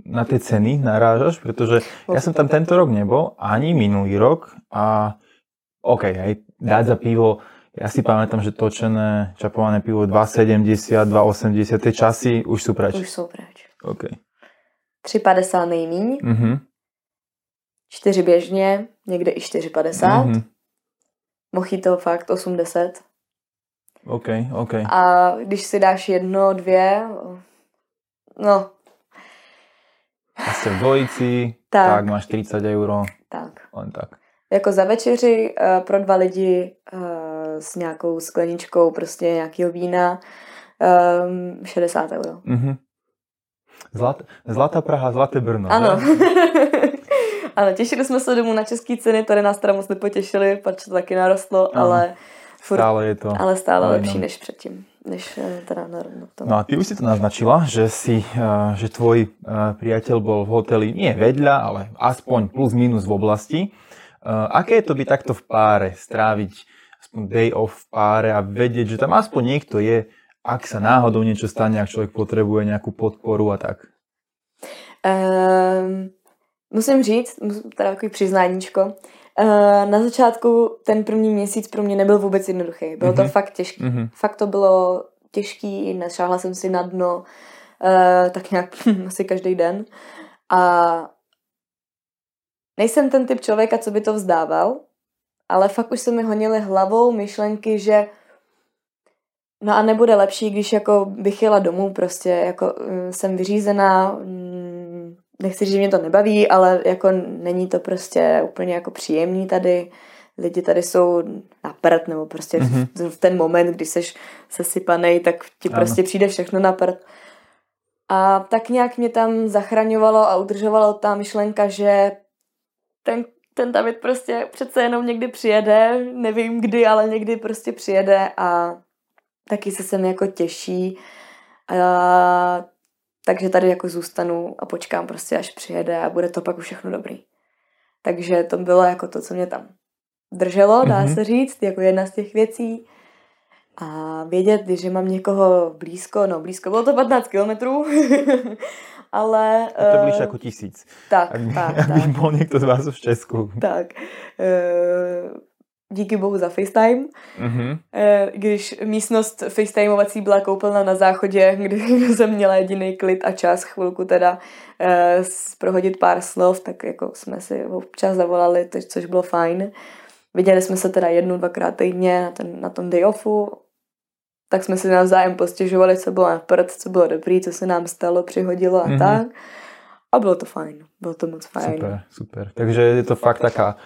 na tie ceny narážaš, pretože ja som tam tento rok nebol, ani minulý rok a OK, aj dať za pivo, ja si pamätám, že točené čapované pivo 2,70, 2,80, tie časy už sú preč. Už sú preč. OK. 3,50 nejmíň. Mm-hmm. 4 běžně, někde i 4,50. Mm-hmm. Mochito fakt 80. OK, OK. A když si dáš jedno, dvě, no. A jste v dvojici, tak. tak máš 30 euro. Tak. Len tak. Jako za večeři uh, pro dva lidi uh, s nějakou skleničkou prostě nějakého vína um, 60 euro. Mm-hmm. Zlat, Zlatá Praha, Zlaté Brno. Ano. ano, těšili jsme se domů na české ceny, tady nás teda moc nepotěšili, protože to taky narostlo, ano. ale furt, stále je to. Ale stále ale lepší no. než předtím, než eh, teda na to. No a ty už si to naznačila, že si, že tvoj priateľ bol v hoteli nie vedľa, ale aspoň plus minus v oblasti. Uh, aké je to byť takto v páre, stráviť aspoň day off v páre a vedieť, že tam aspoň niekto je, ak sa náhodou niečo stane, ak človek potrebuje nejakú podporu a tak? Um, musím říct, teda takový přiznáníčko, uh, na začátku ten první měsíc pro mě nebyl vůbec jednoduchý. Bylo mm-hmm. to mhm. fakt těžké. Mm-hmm. Fakt to bylo těžký, nešáhla jsem si na dno uh, tak nějak asi každý den. A nejsem ten typ člověka, co by to vzdával, ale fakt už se mi honily hlavou myšlenky, že no a nebude lepší, když jako bych jela domů, prostě jako mm, jsem vyřízená, mm, nechci říct, že mě to nebaví, ale jako není to prostě úplně jako příjemný tady, lidi tady jsou na prd, nebo prostě mm-hmm. v ten moment, kdy seš sesypanej, tak ti ano. prostě přijde všechno na prd. A tak nějak mě tam zachraňovalo a udržovalo ta myšlenka, že ten ten David prostě přece jenom někdy přijede, nevím kdy, ale někdy prostě přijede a taky se sem jako těší. A, takže tady jako zůstanu a počkám prostě, až přijede a bude to pak už všechno dobrý. Takže to bylo jako to, co mě tam drželo, dá mm-hmm. se říct, jako jedna z těch věcí. A vědět, že mám někoho blízko, no blízko, bylo to 15 kilometrů, ale... Je to blíž uh, jako tisíc. Tak, ak, tak. Ak tak. bol někdo z vás v Česku. Tak. Uh, díky bohu za FaceTime. Mm-hmm. Když místnost FaceTimeovací byla koupelna na záchodě, kde jsem měla jediný klid a čas chvilku teda prohodit pár slov, tak jako jsme si občas zavolali, což bylo fajn. Viděli jsme se teda jednu, dvakrát týdně na, ten, na tom day offu tak jsme si navzájem postěžovali, co bylo na prd, co bylo dobrý, co se nám stalo, přihodilo a mm-hmm. tak. A bylo to fajn, bylo to moc fajn. Super, super. Takže je to fakt taká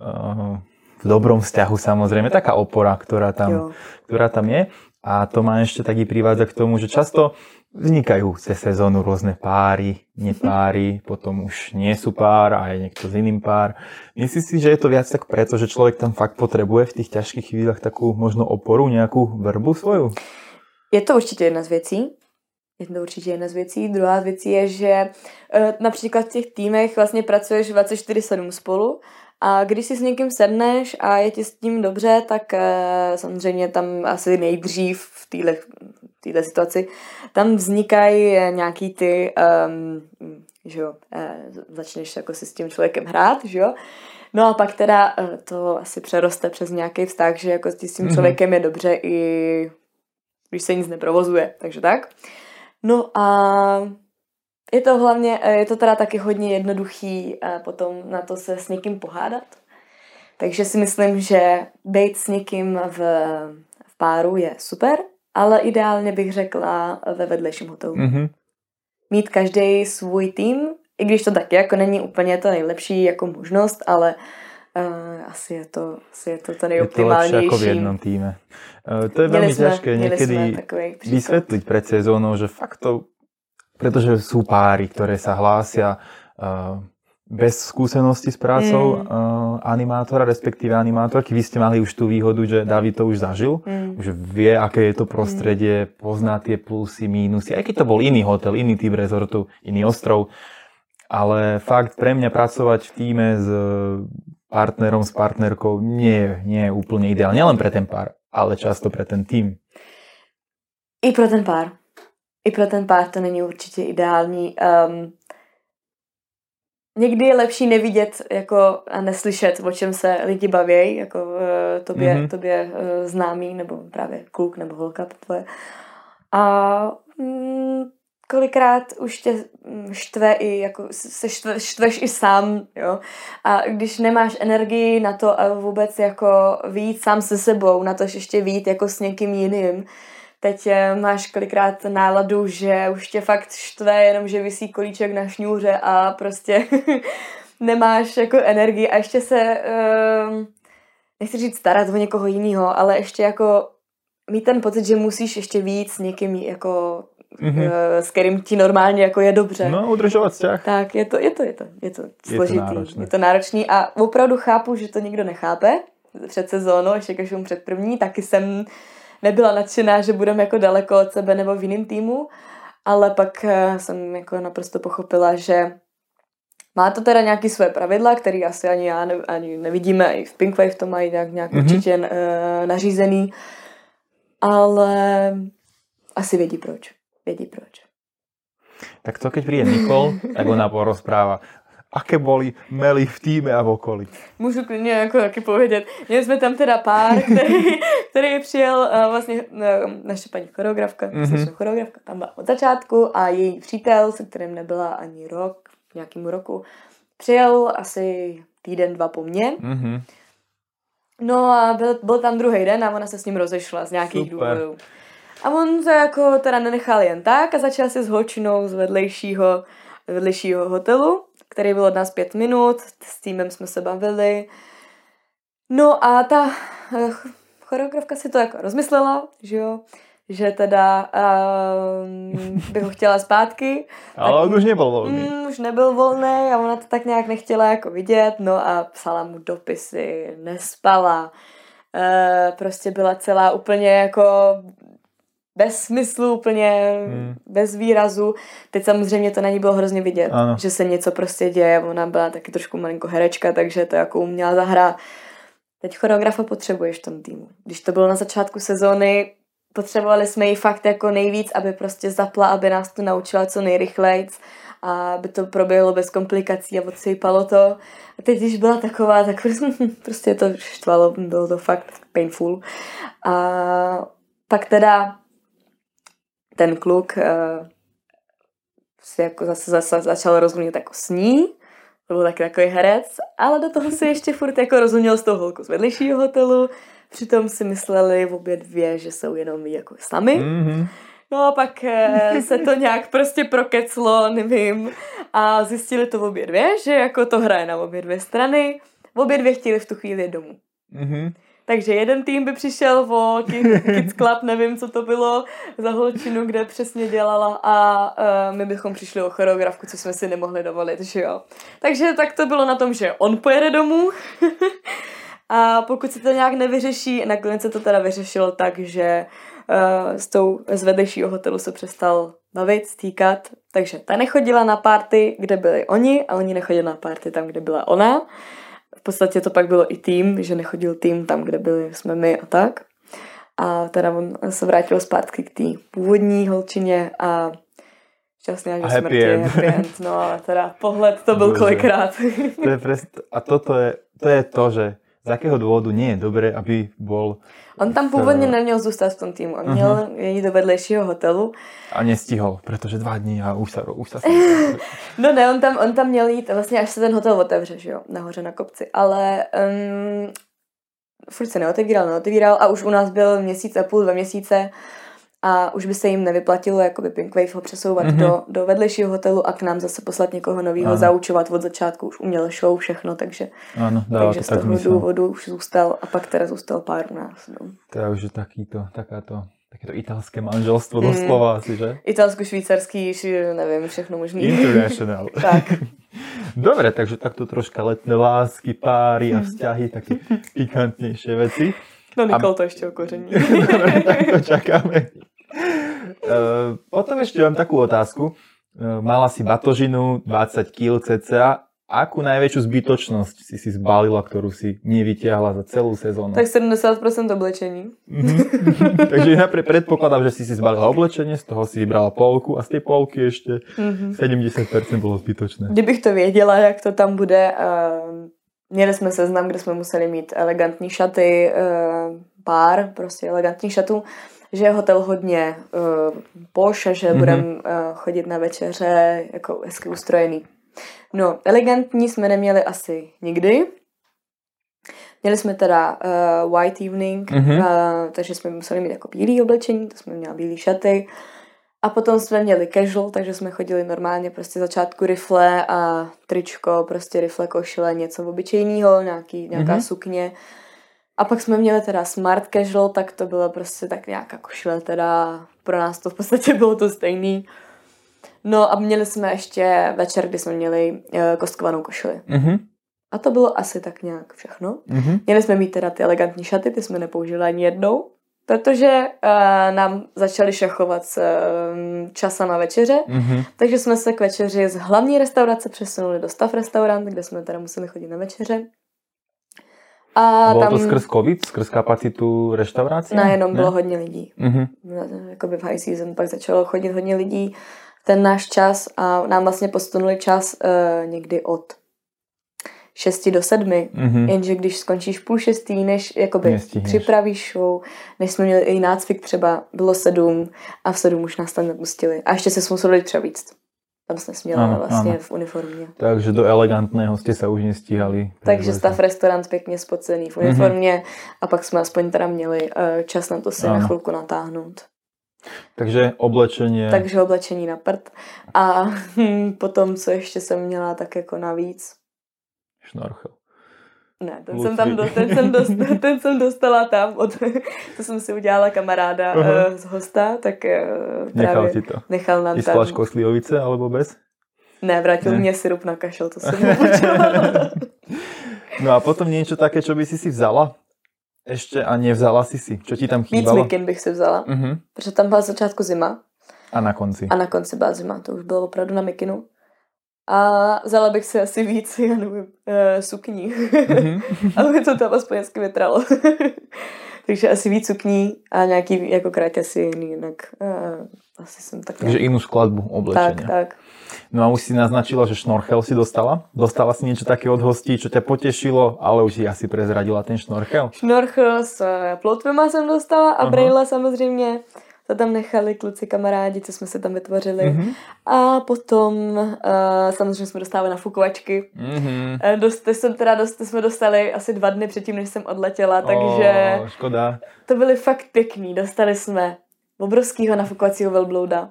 uh, v dobrom vzťahu samozrejme, taká opora, ktorá tam, ktorá tam je. A to ma ešte taký privádza k tomu, že často vznikajú cez sezónu rôzne páry, nepáry, potom už nie sú pár a je niekto s iným pár. Myslíš si, že je to viac tak preto, že človek tam fakt potrebuje v tých ťažkých chvíľach takú možno oporu, nejakú vrbu svoju? Je to určitě jedna z věcí. Je to určitě jedna z věcí. Druhá z věcí je, že e, například v těch týmech vlastně pracuješ 24-7 spolu a když si s někým sedneš a je ti s tím dobře, tak e, samozřejmě tam asi nejdřív v téhle této situaci, tam vznikají nějaký ty, um, že jo, eh, začneš jako si s tím člověkem hrát, že jo, No a pak teda eh, to asi přeroste přes nějaký vztah, že jako s tím mhm. člověkem je dobře i když se nic neprovozuje, takže tak. No a je to hlavně, eh, je to teda taky hodně jednoduchý potom na to se s někým pohádat. Takže si myslím, že být s někým v, v páru je super, ale ideálně bych řekla ve vedlejším hotelu. Mm-hmm. Mít každý svůj tým, i když to taky jako není úplně to nejlepší jako možnost, ale uh, asi je to, asi je to to nejoptimálnější. Je to jako v jednom týme. Uh, to je veľmi ťažké niekedy vysvetliť pred sezónou, že fakt to Pretože sú páry, ktoré sa hlásia uh, bez skúsenosti s prácou mm. uh, animátora, respektíve animátorky. Vy ste mali už tú výhodu, že David to už zažil, mm. že vie, aké je to prostredie, pozná tie plusy, mínusy. Aj keď to bol iný hotel, iný typ rezortu, iný ostrov. Ale fakt pre mňa pracovať v týme s partnerom, s partnerkou nie, nie je úplne ideálne. Nielen pre ten pár, ale často pre ten tým. I pro ten pár. I pro ten pár to není určitě ideální. Um, někdy je lepší nevidět jako a neslyšet, o čem se lidi baví, jako uh, tobě, mm-hmm. tobě uh, známý, nebo právě kluk, nebo holka tvoje. A mm, kolikrát už tě mm, štve i, jako se štve, štveš i sám, jo. A když nemáš energii na to a vůbec jako výjít sám se sebou, na to ještě výjít jako s někým jiným, teď eh, máš kolikrát náladu, že už tě fakt štve, jenom že vysí kolíček na šňůře a prostě nemáš jako energii a ještě se, uh, nechci říct starat o někoho jiného, ale ještě jako mít ten pocit, že musíš ještě víc s někým jako mm-hmm. s kterým ti normálně jako je dobře. No, udržovat vzťah. Tak, je to, je to, je to, je to složitý. Je to, je to náročný a opravdu chápu, že to nikdo nechápe před sezónou, ještě když před první, taky jsem nebyla nadšená, že budeme jako daleko od sebe nebo v jiném týmu, ale pak eh, jsem jako naprosto pochopila, že má to teda nějaký své pravidla, které asi ani já ne, ani nevidíme, i v Pinkwave to mají nějak, nějak mm-hmm. určitě uh, nařízený, ale asi vědí proč. Vědí proč. Tak co keď príde Nikol, tak ona porozpráva aké boli mely v týme a v okolí. Můžu klidně jako taky povědět. Měli jsme tam teda pár, který, který přijel uh, vlastně uh, naše paní choreografka, mm-hmm. choreografka tam byla od začátku a její přítel, se kterým nebyla ani rok, nějakým roku, přijel asi týden, dva po mně. Mm-hmm. No a byl, byl tam druhý den a ona se s ním rozešla z nějakých Super. důvodů. A on to jako teda nenechal jen tak a začal si s holčinou z vedlejšího, vedlejšího hotelu který byl od nás pět minut, s týmem jsme se bavili. No a ta uh, choreografka si to jako rozmyslela, že jo, že teda uh, by ho chtěla zpátky. Ale on už nebyl volný. Mm, už nebyl volný a ona to tak nějak nechtěla jako vidět, no a psala mu dopisy, nespala. Uh, prostě byla celá úplně jako bez smyslu, úplně hmm. bez výrazu. Teď samozřejmě to na ní bylo hrozně vidět, ano. že se něco prostě děje. Ona byla taky trošku malinko herečka, takže to jako uměla zahrát. Teď choreografa potřebuješ v tom týmu. Když to bylo na začátku sezóny, potřebovali jsme ji fakt jako nejvíc, aby prostě zapla, aby nás to naučila co nejrychleji a aby to proběhlo bez komplikací a odsejpalo to. A teď, když byla taková, tak prostě to štvalo, bylo to fakt painful. A pak teda ten kluk uh, si jako zase, zase začal rozumět jako s ní, to byl taky takový herec, ale do toho si ještě furt jako rozuměl s tou holkou z vedlejšího hotelu, přitom si mysleli obě dvě, že jsou jenom jako sami. Mm-hmm. No a pak uh, se to nějak prostě prokeclo, nevím, a zjistili to obě dvě, že jako to hraje na obě dvě strany. Obě dvě chtěli v tu chvíli domů. Mm-hmm. Takže jeden tým by přišel o Kids Club, nevím, co to bylo za holčinu, kde přesně dělala a uh, my bychom přišli o choreografku, co jsme si nemohli dovolit, že jo. Takže tak to bylo na tom, že on pojede domů. A pokud se to nějak nevyřeší, nakonec se to teda vyřešilo tak, že uh, s tou z vedlejšího hotelu se přestal bavit, stýkat, takže ta nechodila na party, kde byli oni a oni nechodili na party tam, kde byla ona podstatě to pak bylo i tým, že nechodil tým tam, kde byli jsme my a tak. A teda on se vrátil zpátky k té původní holčině a šťastný až happy smrti, end. happy end. No ale teda pohled to byl Bože. kolikrát. To je pres... A toto je, to je to, že z jakého důvodu nie je dobré, aby bol On tam původně neměl zůstat v tom týmu, on uh-huh. měl jít do vedlejšího hotelu. A nestihol, protože dva dní a už se, už se No ne, on tam, on tam měl jít vlastně, až se ten hotel otevře, že jo, nahoře na kopci, ale um, furt se neotevíral, neotevíral a už u nás byl měsíc a půl, dva měsíce a už by se jim nevyplatilo jakoby Pinkwave ho přesouvat mm-hmm. do, do vedlejšího hotelu a k nám zase poslat někoho nového, zaučovat od začátku, už uměl show, všechno, takže, ano, takže z toho tak důvodu už zůstal a pak teda zůstal pár u nás. No. To je už takýto, takáto takéto italské manželstvo mm. doslova asi, že? Italsko-švýcarský, nevím, všechno možný. International. tak. Dobre, takže takto troška letné lásky, páry a vzťahy, také pikantnejšie veci. No Nikol a... to ešte okoření. Dobre, tak to čakáme. Potom ešte mám takú otázku. Uh, mala si batožinu 20 kg cca Akú najväčšiu zbytočnosť si si zbalila, ktorú si nevytiahla za celú sezónu? Tak 70% oblečení. Mm-hmm. Takže napríklad predpokladám, že si si zbalila oblečenie, z toho si vybrala polku a z tej polky ešte mm-hmm. 70% bolo zbytočné. Kdybych to věděla, jak to tam bude, uh, měli jsme seznam, kde jsme museli mít elegantní šaty, uh, pár prostě elegantních šatů, že je hotel hodně uh, poš a že mm-hmm. budeme uh, chodit na večeře jako hezky ustrojený No, elegantní jsme neměli asi nikdy. Měli jsme teda uh, white evening, mm-hmm. uh, takže jsme museli mít jako bílý oblečení, to jsme měli bílé šaty. A potom jsme měli casual, takže jsme chodili normálně prostě začátku rifle a tričko, prostě rifle, košile, něco obyčejného, nějaký, nějaká mm-hmm. sukně. A pak jsme měli teda smart casual, tak to bylo prostě tak nějaká košile, teda pro nás to v podstatě bylo to stejný. No a měli jsme ještě večer, kdy jsme měli uh, kostkovanou košili. Mm-hmm. A to bylo asi tak nějak všechno. Mm-hmm. Měli jsme mít teda ty elegantní šaty, ty jsme nepoužili ani jednou, protože uh, nám začali šachovat s uh, časama večeře, mm-hmm. takže jsme se k večeři z hlavní restaurace přesunuli do stav restaurant, kde jsme teda museli chodit na večeře. A bylo tam... to skrz covid, skrz kapacitu restaurace? Ne, jenom ne? bylo hodně lidí. Mm-hmm. Jakoby v high season pak začalo chodit hodně lidí ten náš čas a nám vlastně posunuli čas uh, někdy od 6 do 7, mm-hmm. jenže když skončíš půl šestý, než jakoby připravíš show, než jsme měli i nácvik třeba, bylo 7 a v 7 už nás tam nepustili. A ještě se museli třeba víc. Tam jsme směla ano, vlastně ano. v uniformě. Takže do elegantného jste se už nestíhali. Takže stav restaurant pěkně spocený v uniformě mm-hmm. a pak jsme aspoň teda měli uh, čas na to si ano. na chvilku natáhnout. Takže oblečení. Takže oblečení na prd. A potom, co ještě jsem měla tak jako navíc. Šnorchel. Ne, ten jsem tam do, ten jsem dostala, ten jsem dostala tam, od, to jsem si udělala kamaráda uh-huh. uh, z hosta, tak uh, nechal ti to. Nechal nám tam. I slivovice, alebo bez? Ne, vrátil ne. mě sirup na kašel, to jsem No a potom něco také, čo by si si vzala? Ještě a nevzala si si. Co ti tam chýbalo? Víc mikin bych si vzala, uh-huh. protože tam byla začátku zima. A na konci? A na konci byla zima, to už bylo opravdu na mikinu. A vzala bych si asi víc, já nevím, uh, sukní. Mm-hmm. aby to tam aspoň hezky vytralo. Takže asi víc sukní a nějaký jako kráťasy jiný, jinak uh, asi jsem tak... Takže jinou skladbu oblečení. Tak, tak. No a už si naznačila, že šnorchel si dostala. Dostala si něco také od hostí, čo tě potešilo, ale už si asi prezradila ten šnorchel. Šnorchel s plotvema jsem dostala a uh-huh. brejle samozřejmě. To tam nechali kluci kamarádi, co jsme se tam vytvořili. Mm-hmm. A potom uh, samozřejmě jsme dostávali na fukovačky. Mm-hmm. Dost, jsem teda dost, jsme dostali asi dva dny předtím, než jsem odletěla, takže... Oh, škoda. To byly fakt pěkný. Dostali jsme obrovského nafukovacího velblouda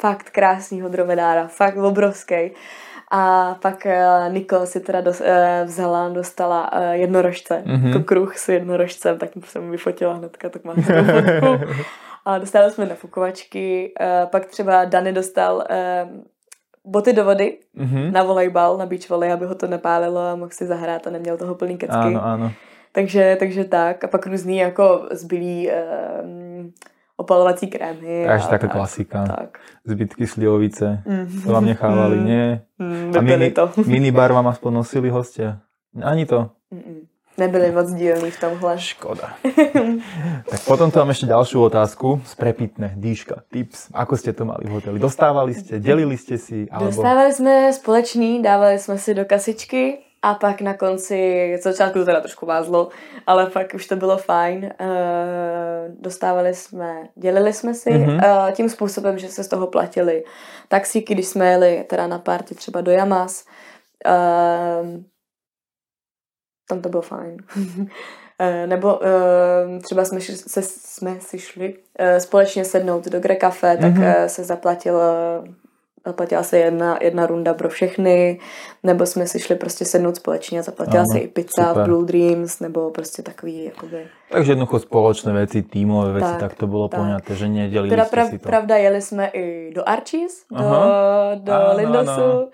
fakt krásného dromedára, fakt obrovský. A pak uh, Nikol si teda dos, uh, vzala, dostala uh, jednorožce, mm-hmm. jako kruh s jednorožcem, tak jsem vyfotila hnedka, tak mám fotku. A dostali jsme nafukovačky, uh, pak třeba Dany dostal uh, boty do vody mm-hmm. na volejbal, na beach volley, aby ho to nepálilo a mohl si zahrát a neměl toho plný kecky. Ano, ano. Takže, takže tak. A pak různý jako zbylý uh, opalovací krémy. Takže taká klasika. Tak. Zbytky slivovice. Mm. To vám nechávali, mm. nie? Mm, a mini, to. minibar vám aspoň nosili hostia? Ani to? Mm-mm. Nebyli moc dílní v tomhle. Škoda. tak potom tu mám ešte ďalšiu otázku. Sprepitné, dýška, tips. Ako ste to mali v hoteli? Dostávali ste, delili ste si? Alebo... Dostávali jsme společný, dávali jsme si do kasičky a pak na konci, z začátku to teda trošku vázlo, ale pak už to bylo fajn. Uh, dostávali jsme, dělili jsme si mm-hmm. tím způsobem, že se z toho platili taxíky, když jsme jeli teda na party třeba do Jamas. Tam to bylo fajn. nebo uh, třeba jsme, se, jsme si šli uh, společně sednout do Gre Cafe, tak mm-hmm. se zaplatil zaplatila se jedna, jedna runda pro všechny, nebo jsme si šli prostě sednout společně a zaplatila ano, se i pizza super. v Blue Dreams, nebo prostě takový, jakoby... Takže jednoducho společné věci, týmové věci, tak, tak to bylo tak. poňaté, že nedělili teda prav, si to. pravda, jeli jsme i do Archies, do, do ano, Lindosu, ano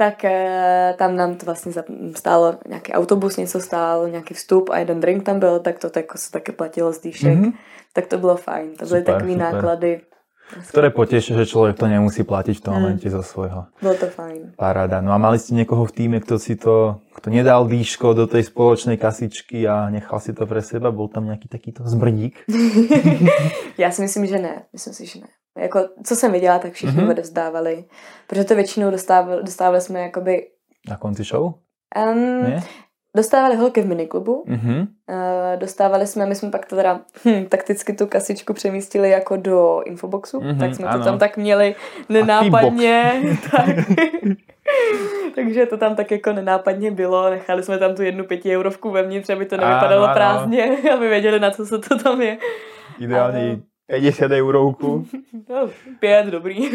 tak eh, tam nám to vlastně stálo nějaký autobus, něco stálo, nějaký vstup a jeden drink tam byl, tak to tak, se taky platilo z dýšek. Mm-hmm. Tak to bylo fajn. To byly takové náklady. Ktoré poteší, že člověk to nemusí platit v tom mm. momente zo svojho. Bylo to fajn. Paráda. No a mali ste někoho v týme, kto si to, kto nedal dýško do tej spoločnej kasičky a nechal si to pre seba? Bol tam nějaký takýto zmrdík? Já si myslím, že ne. Myslím si, že ne. Jako, co jsem viděla, tak všichni mm-hmm. odevzdávali. Protože to většinou dostávali, dostávali jsme jakoby... Na konci show? Um, ne? Dostávali holky v miniklubu, mm-hmm. uh, dostávali jsme, my jsme pak to teda hm, takticky tu kasičku přemístili jako do infoboxu, mm-hmm, tak jsme ano. to tam tak měli nenápadně. tak. Takže to tam tak jako nenápadně bylo, nechali jsme tam tu jednu pěti eurovku vevnitř, aby to nevypadalo ano, prázdně, aby věděli, na co se to tam je. Ideálně 50 eurovku. No, pět, dobrý.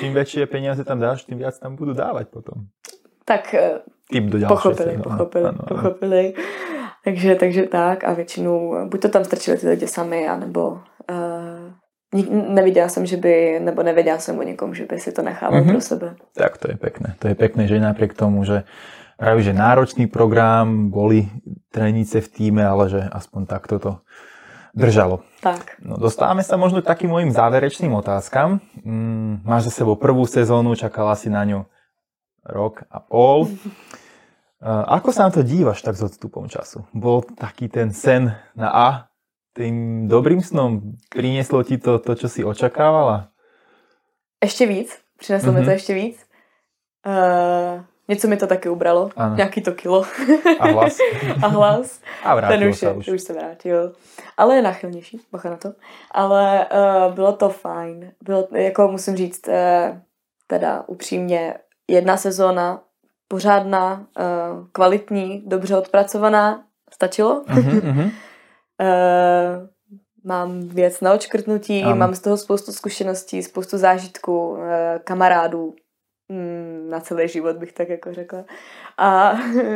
Čím větší peníze tam dáš, tím víc tam budu dávat potom. Tak eh, Tip do pochopili, no, pochopili, ano, ano. pochopili. Takže, takže tak a většinou buď to tam strčili ty lidi sami, anebo uh, neviděla jsem, že by, nebo nevěděla jsem o někom, že by si to nechával mm-hmm. pro sebe. Tak to je pekné. To je pekné, že napriek tomu, že že náročný program, boli treníce v týme, ale že aspoň takto to držalo. Tak. No, dostávame sa možno k takým mojim záverečným otázkam. Mm, máš za sebou prvú sezónu, čakala si na ňu rok a pol. Ako sa na to dívaš tak s odstupom času? Bol taký ten sen na A tým dobrým snom? Prinieslo ti to, to čo si očakávala? Ještě víc. Přineslo mm-hmm. mi to mhm. ještě víc. Uh, něco mi to taky ubralo. Ano. Nějaký to kilo. A hlas. a hlas. A vrátil Ten už, se už. už se vrátil. Ale je náchylnější, bacha na to. Ale uh, bylo to fajn. Bylo, jako musím říct, uh, teda upřímně, jedna sezóna pořádná, uh, kvalitní, dobře odpracovaná, stačilo. Mm-hmm, uh, mám věc na očkrtnutí, ano. mám z toho spoustu zkušeností, spoustu zážitků, kamarádů, na celý život bych tak jako řekla. A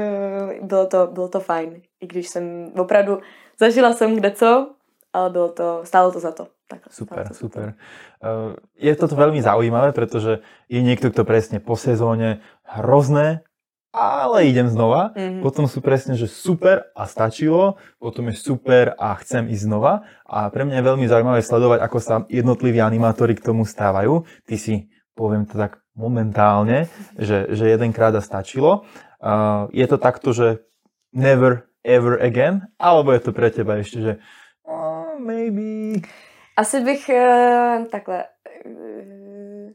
bylo to, bylo to fajn, i když jsem opravdu, zažila jsem kde co, ale bylo to, stálo to za to. Tak, super, to super. Uh, je to veľmi zaujímavé, pretože je niekto, kto presne po sezóne hrozné, ale idem znova. Mm-hmm. Potom sú presne, že super a stačilo, potom je super a chcem ísť znova. A pre mňa je veľmi zaujímavé sledovať, ako sa jednotliví animátori k tomu stávajú. Ty si, poviem to tak momentálne, že, že jedenkrát a stačilo. Uh, je to takto, že never ever again, alebo je to pre teba ešte, že oh, maybe... Asi bych uh, takhle... Uh,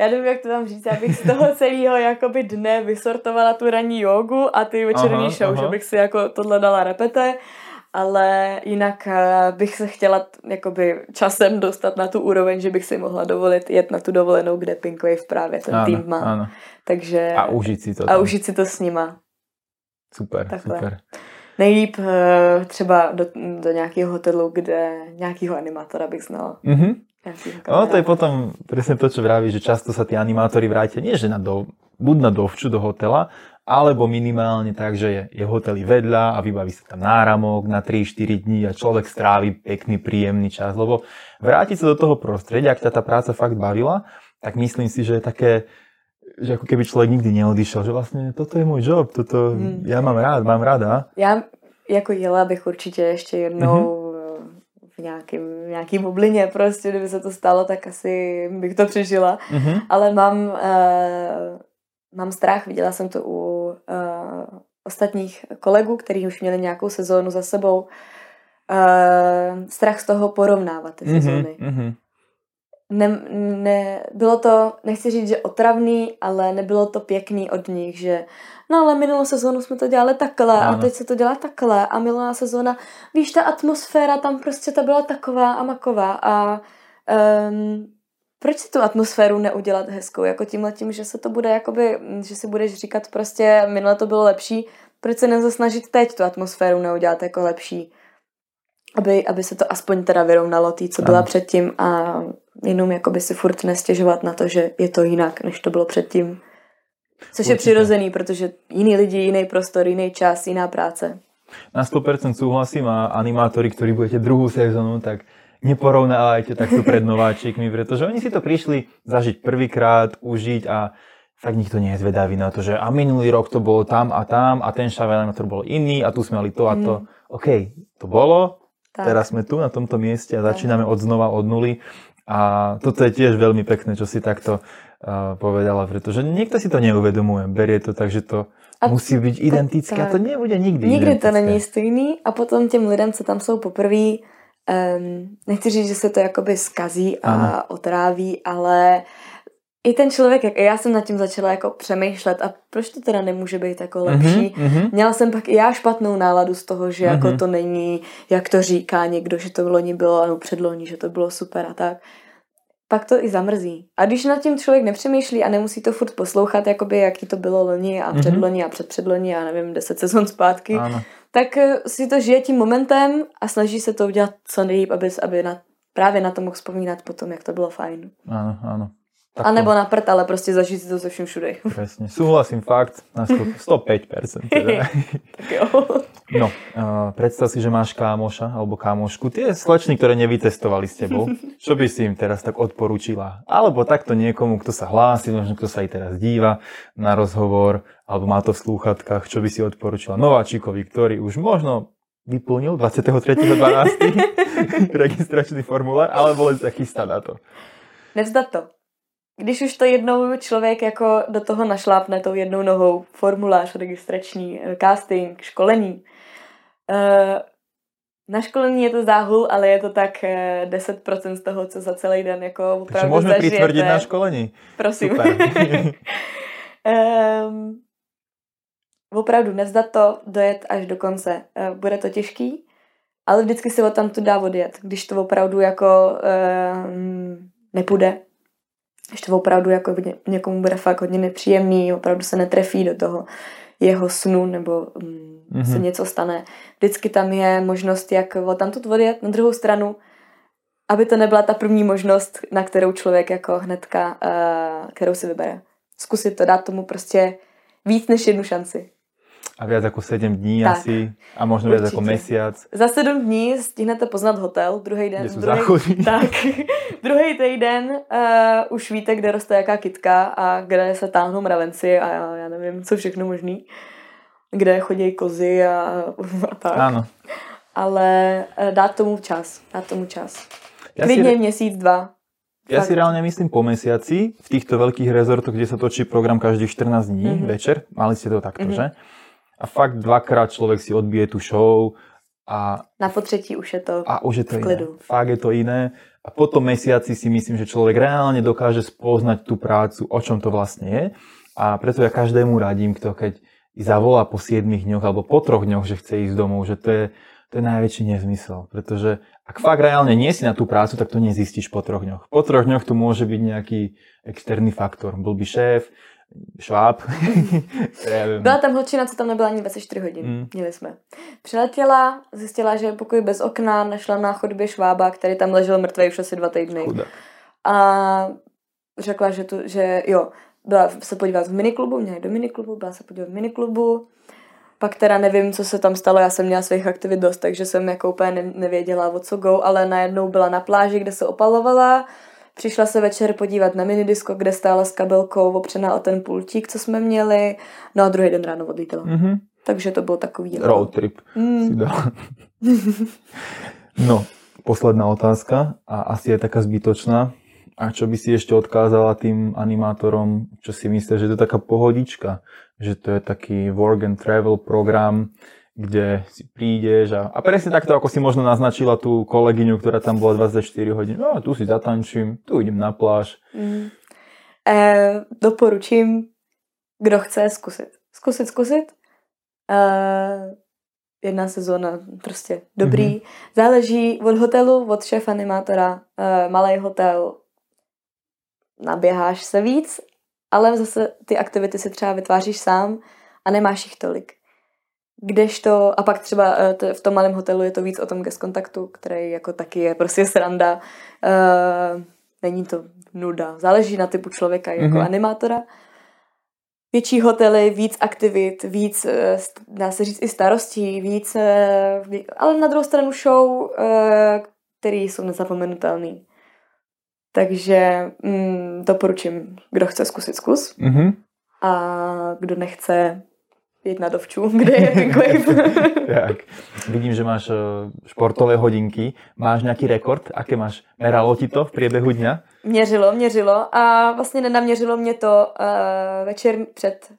já nevím, jak to tam říct, já bych z toho celého jakoby dne vysortovala tu ranní jogu a ty večerní aha, show, aha. že bych si jako tohle dala repete, ale jinak uh, bych se chtěla jakoby časem dostat na tu úroveň, že bych si mohla dovolit jet na tu dovolenou, kde Pink Wave právě ten ano, tým má. Ano. Takže, a užít si to. Tam. A užít si to s nima. Super, Takhle. super. Nejlíp uh, třeba do, do nějakého hotelu, kde nějakého animátora bych znala. Mm-hmm. No to je potom presne to, čo vraví, že často sa tí animátori vrátia nie že na do, buď na dovču do hotela, alebo minimálne tak, že je, je hoteli vedľa a vybaví sa tam náramok na 3-4 dní a človek strávi pekný, príjemný čas, lebo vrátiť sa do toho prostredia, ak ťa tá práca fakt bavila, tak myslím si, že je také, že ako keby člověk nikdy neodišel, že vlastně toto je můj job, toto hmm. já mám rád, mám ráda. Já jako jela bych určitě ještě jednou mm-hmm. v nějakým, nějaký bublině prostě, kdyby se to stalo, tak asi bych to přežila. Mm-hmm. Ale mám, uh, mám strach, viděla jsem to u uh, ostatních kolegů, kteří už měli nějakou sezónu za sebou, uh, strach z toho porovnávat ty mm-hmm. sezóny. Mm-hmm ne, ne, bylo to, nechci říct, že otravný, ale nebylo to pěkný od nich, že no ale minulou sezónu jsme to dělali takhle ano. a teď se to dělá takhle a minulá sezóna, víš, ta atmosféra tam prostě ta byla taková a maková a um, proč si tu atmosféru neudělat hezkou, jako tímhle tím, že se to bude jakoby, že si budeš říkat prostě minule to bylo lepší, proč se nezasnažit teď tu atmosféru neudělat jako lepší, aby, aby se to aspoň teda vyrovnalo tý, co byla ano. předtím a jenom jakoby si furt nestěžovat na to, že je to jinak, než to bylo předtím. Což Určitě. je přirozený, protože jiný lidi, jiný prostor, jiný čas, jiná práce. Na 100% súhlasím a animátori, ktorí budete druhú sezónu, tak neporovnávajte takto pred nováčikmi, pretože oni si to prišli zažiť prvýkrát, užiť a fakt nikto nie je zvedavý na to, že a minulý rok to bolo tam a tam a ten to bol iný a tu sme mali to a to. Mm. OK, to bolo, tak. teraz sme tu na tomto mieste a začíname od znova, od nuly a toto je tiež veľmi pekné, čo si takto uh, povedala, pretože niekto si to neuvedomuje, berie to tak, že to a musí být identické a to nebude nikdy Nikdy identické. to není stejný a potom těm lidem, co tam jsou poprvé, um, nechci říct, že se to jakoby skazí a ano. otráví, ale i ten člověk, jak já jsem nad tím začala jako přemýšlet a proč to teda nemůže být jako mhm, lepší. Mm-hmm. Měla jsem pak i já špatnou náladu z toho, že mm-hmm. jako mhm. to není, jak to říká někdo, že to loni bylo, nebo předloni, že to bylo super a tak pak to i zamrzí. A když nad tím člověk nepřemýšlí a nemusí to furt poslouchat, jakoby jaký to bylo loni a mhm. předloni mm-hmm. a předpředloni a nevím, deset sezon zpátky, ano. Tak eh, si to žije tím momentem a snaží se to udělat co nejlíp, aby, aby na, právě na to mohl vzpomínat potom, jak to bylo fajn. Ano, ano. Tak a nebo na prd, ale prostě zažít si to se vším všude. Presne, súhlasím fakt na 100, 105%. Teda. tak jo. No, uh, predstav si, že máš kámoša alebo kámošku, tie slečny, ktoré nevytestovali s tebou. Čo by si im teraz tak odporúčila? Alebo takto niekomu, kto sa hlási, možno kto sa aj teraz díva na rozhovor, alebo má to v slúchatkách, čo by si odporúčila nováčikovi, ktorý už možno vyplnil 23.12. registračný formulár, alebo len sa chystá na to. Nevzdat to když už to jednou člověk jako do toho našlápne tou jednou nohou, formulář registrační, eh, casting, školení. Eh, na školení je to záhul, ale je to tak 10% eh, z toho, co za celý den jako opravdu Takže můžeme přitvrdit na školení. Prosím. um, opravdu nevzdat to, dojet až do konce. Bude to těžký, ale vždycky se o tam tu dá odjet. Když to opravdu jako um, nepůjde, ještě opravdu jako někomu bude fakt hodně nepříjemný, opravdu se netrefí do toho jeho snu nebo um, mm-hmm. se něco stane. Vždycky tam je možnost, jak tam tu odjet na druhou stranu, aby to nebyla ta první možnost, na kterou člověk jako hnedka, uh, kterou si vybere. Zkusit to, dát tomu prostě víc než jednu šanci a viac ako 7 dní tak. asi a možno Určitě. viac ako mesiac. Za 7 dní stihnete poznat hotel, druhý den. Kde druhý, tak, druhý týden uh, už víte, kde roste jaká kytka a kde se táhnou mravenci a já, já nevím, co všechno možný. Kde chodí kozy a, a tak. Ano. Ale uh, dát tomu čas, dát tomu čas. Ja Klidně si... měsíc, dva. Ja tak. si reálne myslím po mesiaci v týchto veľkých rezortoch, kde sa točí program každých 14 dní mm-hmm. večer. Mali ste to takto, mm-hmm. že? A fakt dvakrát člověk si odbije tu show a... Na potřetí už je to A už je to v klidu. Iné. Fakt je to iné. A po tom mesiaci si myslím, že člověk reálně dokáže spoznať tu prácu, o čom to vlastně je. A preto ja každému radím, kto keď zavolá po 7 dňoch alebo po troch dňoch, že chce ísť domov, že to je, to je najväčší nezmysel. Pretože ak fakt reálne nie si na tú prácu, tak to nezistíš po troch dňoch. Po troch dňoch tu môže byť nejaký externý faktor. Byl by šéf, šváb. byla tam holčina, co tam nebyla ani 24 hodin. Mm. Měli jsme. Přiletěla, zjistila, že je pokoj bez okna, našla na chodbě švába, který tam ležel mrtvý už asi dva týdny. Chudák. A řekla, že, tu, že jo, byla se podívat v miniklubu, měla do miniklubu, byla se podívat v miniklubu, pak teda nevím, co se tam stalo, já jsem měla svých aktivit dost, takže jsem jako úplně nevěděla, o co go, ale najednou byla na pláži, kde se opalovala, Přišla se večer podívat na minidisko, kde stála s kabelkou opřená o ten pultík, co jsme měli. No a druhý den ráno odlítala. Mm-hmm. Takže to byl takový... Road trip. Mm. no, posledná otázka a asi je taká zbytočná. A čo by si ešte odkázala tým animátorom, čo si myslíš, že to je taká pohodička, že to je taký work and travel program, kde si prídeš a, a presne takto, ako si možno naznačila tú kolegyňu, ktorá tam bola 24 hodín, no tu si zatančím, tu idem na pláž. Mm. E, doporučím, kdo chce zkusit. Zkusit, zkusit. E, jedna sezóna prostě dobrý. Mm-hmm. Záleží od hotelu, od šéf animátora. E, malý hotel, naběháš se víc, ale zase ty aktivity si třeba vytváříš sám a nemáš jich tolik. Kdežto, a pak třeba eh, v tom malém hotelu je to víc o tom guest kontaktu, který jako taky je prostě sranda. Uh, není to nuda. Záleží na typu člověka jako mm-hmm. animátora. Větší hotely, víc aktivit, víc, eh, dá se říct, i starostí, víc, ale na druhou stranu show, které jsou nezapomenutelné. Takže mm, doporučím, kdo chce zkusit zkus. Mm-hmm. A kdo nechce, jít na dovču, kde je Pink Wave. tak. Vidím, že máš športové hodinky. Máš nějaký rekord? Aké máš? Meralo ti to v průběhu dňa? Měřilo, měřilo a vlastně nenaměřilo mě to uh, večer před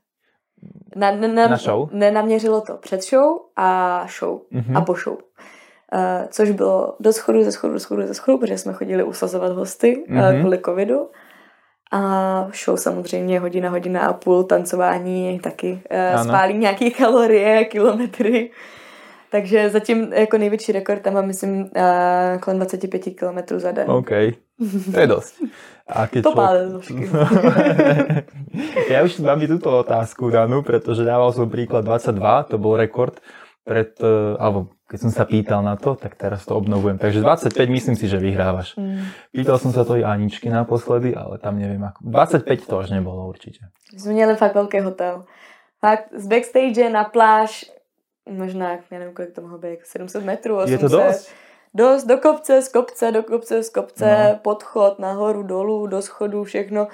na, na, na show? Nenaměřilo to před show a show mm-hmm. a po show. Uh, což bylo do schodu, ze schodu, do schodu, ze schodu, protože jsme chodili usazovat hosty mm-hmm. uh, kvůli covidu. A show samozřejmě hodina, hodina a půl, tancování taky uh, spálí nějaké kalorie, kilometry. Takže zatím jako největší rekord tam mám, myslím, uh, kolem 25 km za den. OK, to je dost. A keď to človek... ja už mám i túto otázku danú, pretože dával som príklad 22, to bol rekord pred, uh, alebo keď som sa pýtal na to, tak teraz to obnovujem. Takže 25 myslím si, že vyhrávaš. Mm. Pýtal som sa to i Aničky naposledy, ale tam neviem ako. 25 to už nebolo určite. Jsme měli fakt velký hotel. Fakt z backstage na pláž možná, já nevím, kolik to mohlo být, 700 metrů, 800. Je to dost? Dost, do kopce, z kopce, do kopce, z kopce, no. podchod, nahoru, dolů, do schodu, všechno.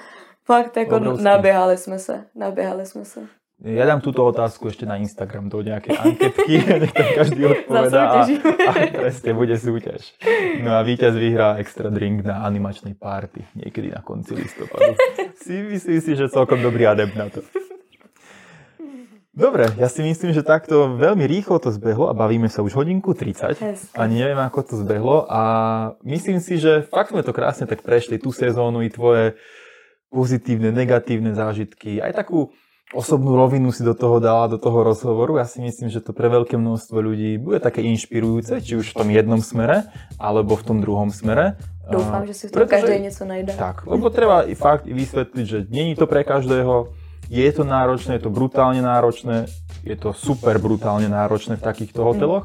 Fakt jako Obrovský. naběhali jsme se, naběhali jsme se. Ja dám túto otázku ešte na Instagram do nejaké anketky, nech tam každý odpovedá a, a presne bude súťaž. No a víťaz vyhrá extra drink na animačnej party niekedy na konci listopadu. Si myslím si, že celkom dobrý adept na to. Dobre, ja si myslím, že takto veľmi rýchlo to zbehlo a bavíme sa už hodinku 30. Ani neviem, ako to zbehlo a myslím si, že fakt sme to krásne tak prešli, tú sezónu i tvoje pozitívne, negatívne zážitky, aj takú osobnú rovinu si do toho dala, do toho rozhovoru. Ja si myslím, že to pre veľké množstvo ľudí bude také inšpirujúce, či už v tom jednom smere, alebo v tom druhom smere. Doufám, že si v tom každý něco najde. Tak, lebo treba i fakt i vysvetliť, že není to pre každého, je to náročné, je to brutálne náročné, je to super brutálne náročné v takýchto hoteloch,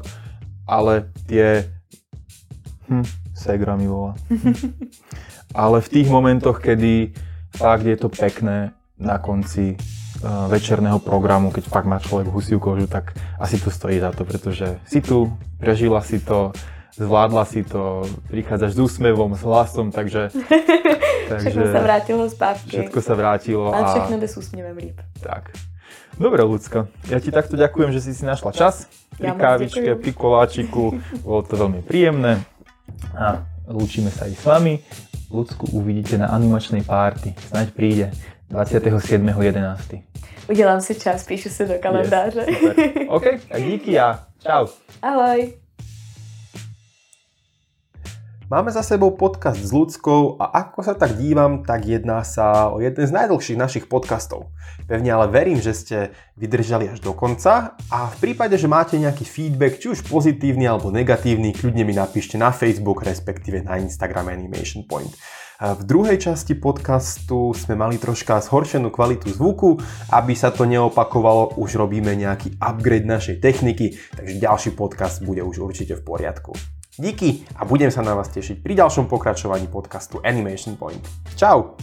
ale tie... Hm, Segra mi volá. ale v tých momentoch, kedy fakt je to pekné na konci večerného programu, keď fakt má človek husiu kožu, tak asi to stojí za to, pretože si tu, prežila si to, zvládla si to, prichádzaš s úsmevom, s hlasom, takže... takže všetko sa vrátilo zpátky. Všetko sa vrátilo. A, a všechno jde s úsměvem líp. Tak. Dobre, Lucka. Ja ti takto ďakujem, že si si našla čas pri ja kávičke, pri koláčiku. Bolo to veľmi príjemné. A lúčime sa aj s vami. Lucku uvidíte na animačnej párty. Snaď príde 27.11. Udělám si čas, píšu si do kalendáře. Yes, super. OK, tak díky a čau. Ahoj. Máme za sebou podcast s ľudskou a ako sa tak dívam, tak jedná sa o jeden z najdlhších našich podcastov. Pevne ale verím, že ste vydržali až do konca a v prípade, že máte nejaký feedback, či už pozitívny alebo negatívny, kľudne mi napíšte na Facebook, respektíve na Instagram Animation Point. V druhej časti podcastu sme mali troška zhoršenú kvalitu zvuku, aby sa to neopakovalo, už robíme nejaký upgrade našej techniky, takže ďalší podcast bude už určite v poriadku. Díky a budem sa na vás tešiť pri ďalšom pokračovaní podcastu Animation Point. Čau!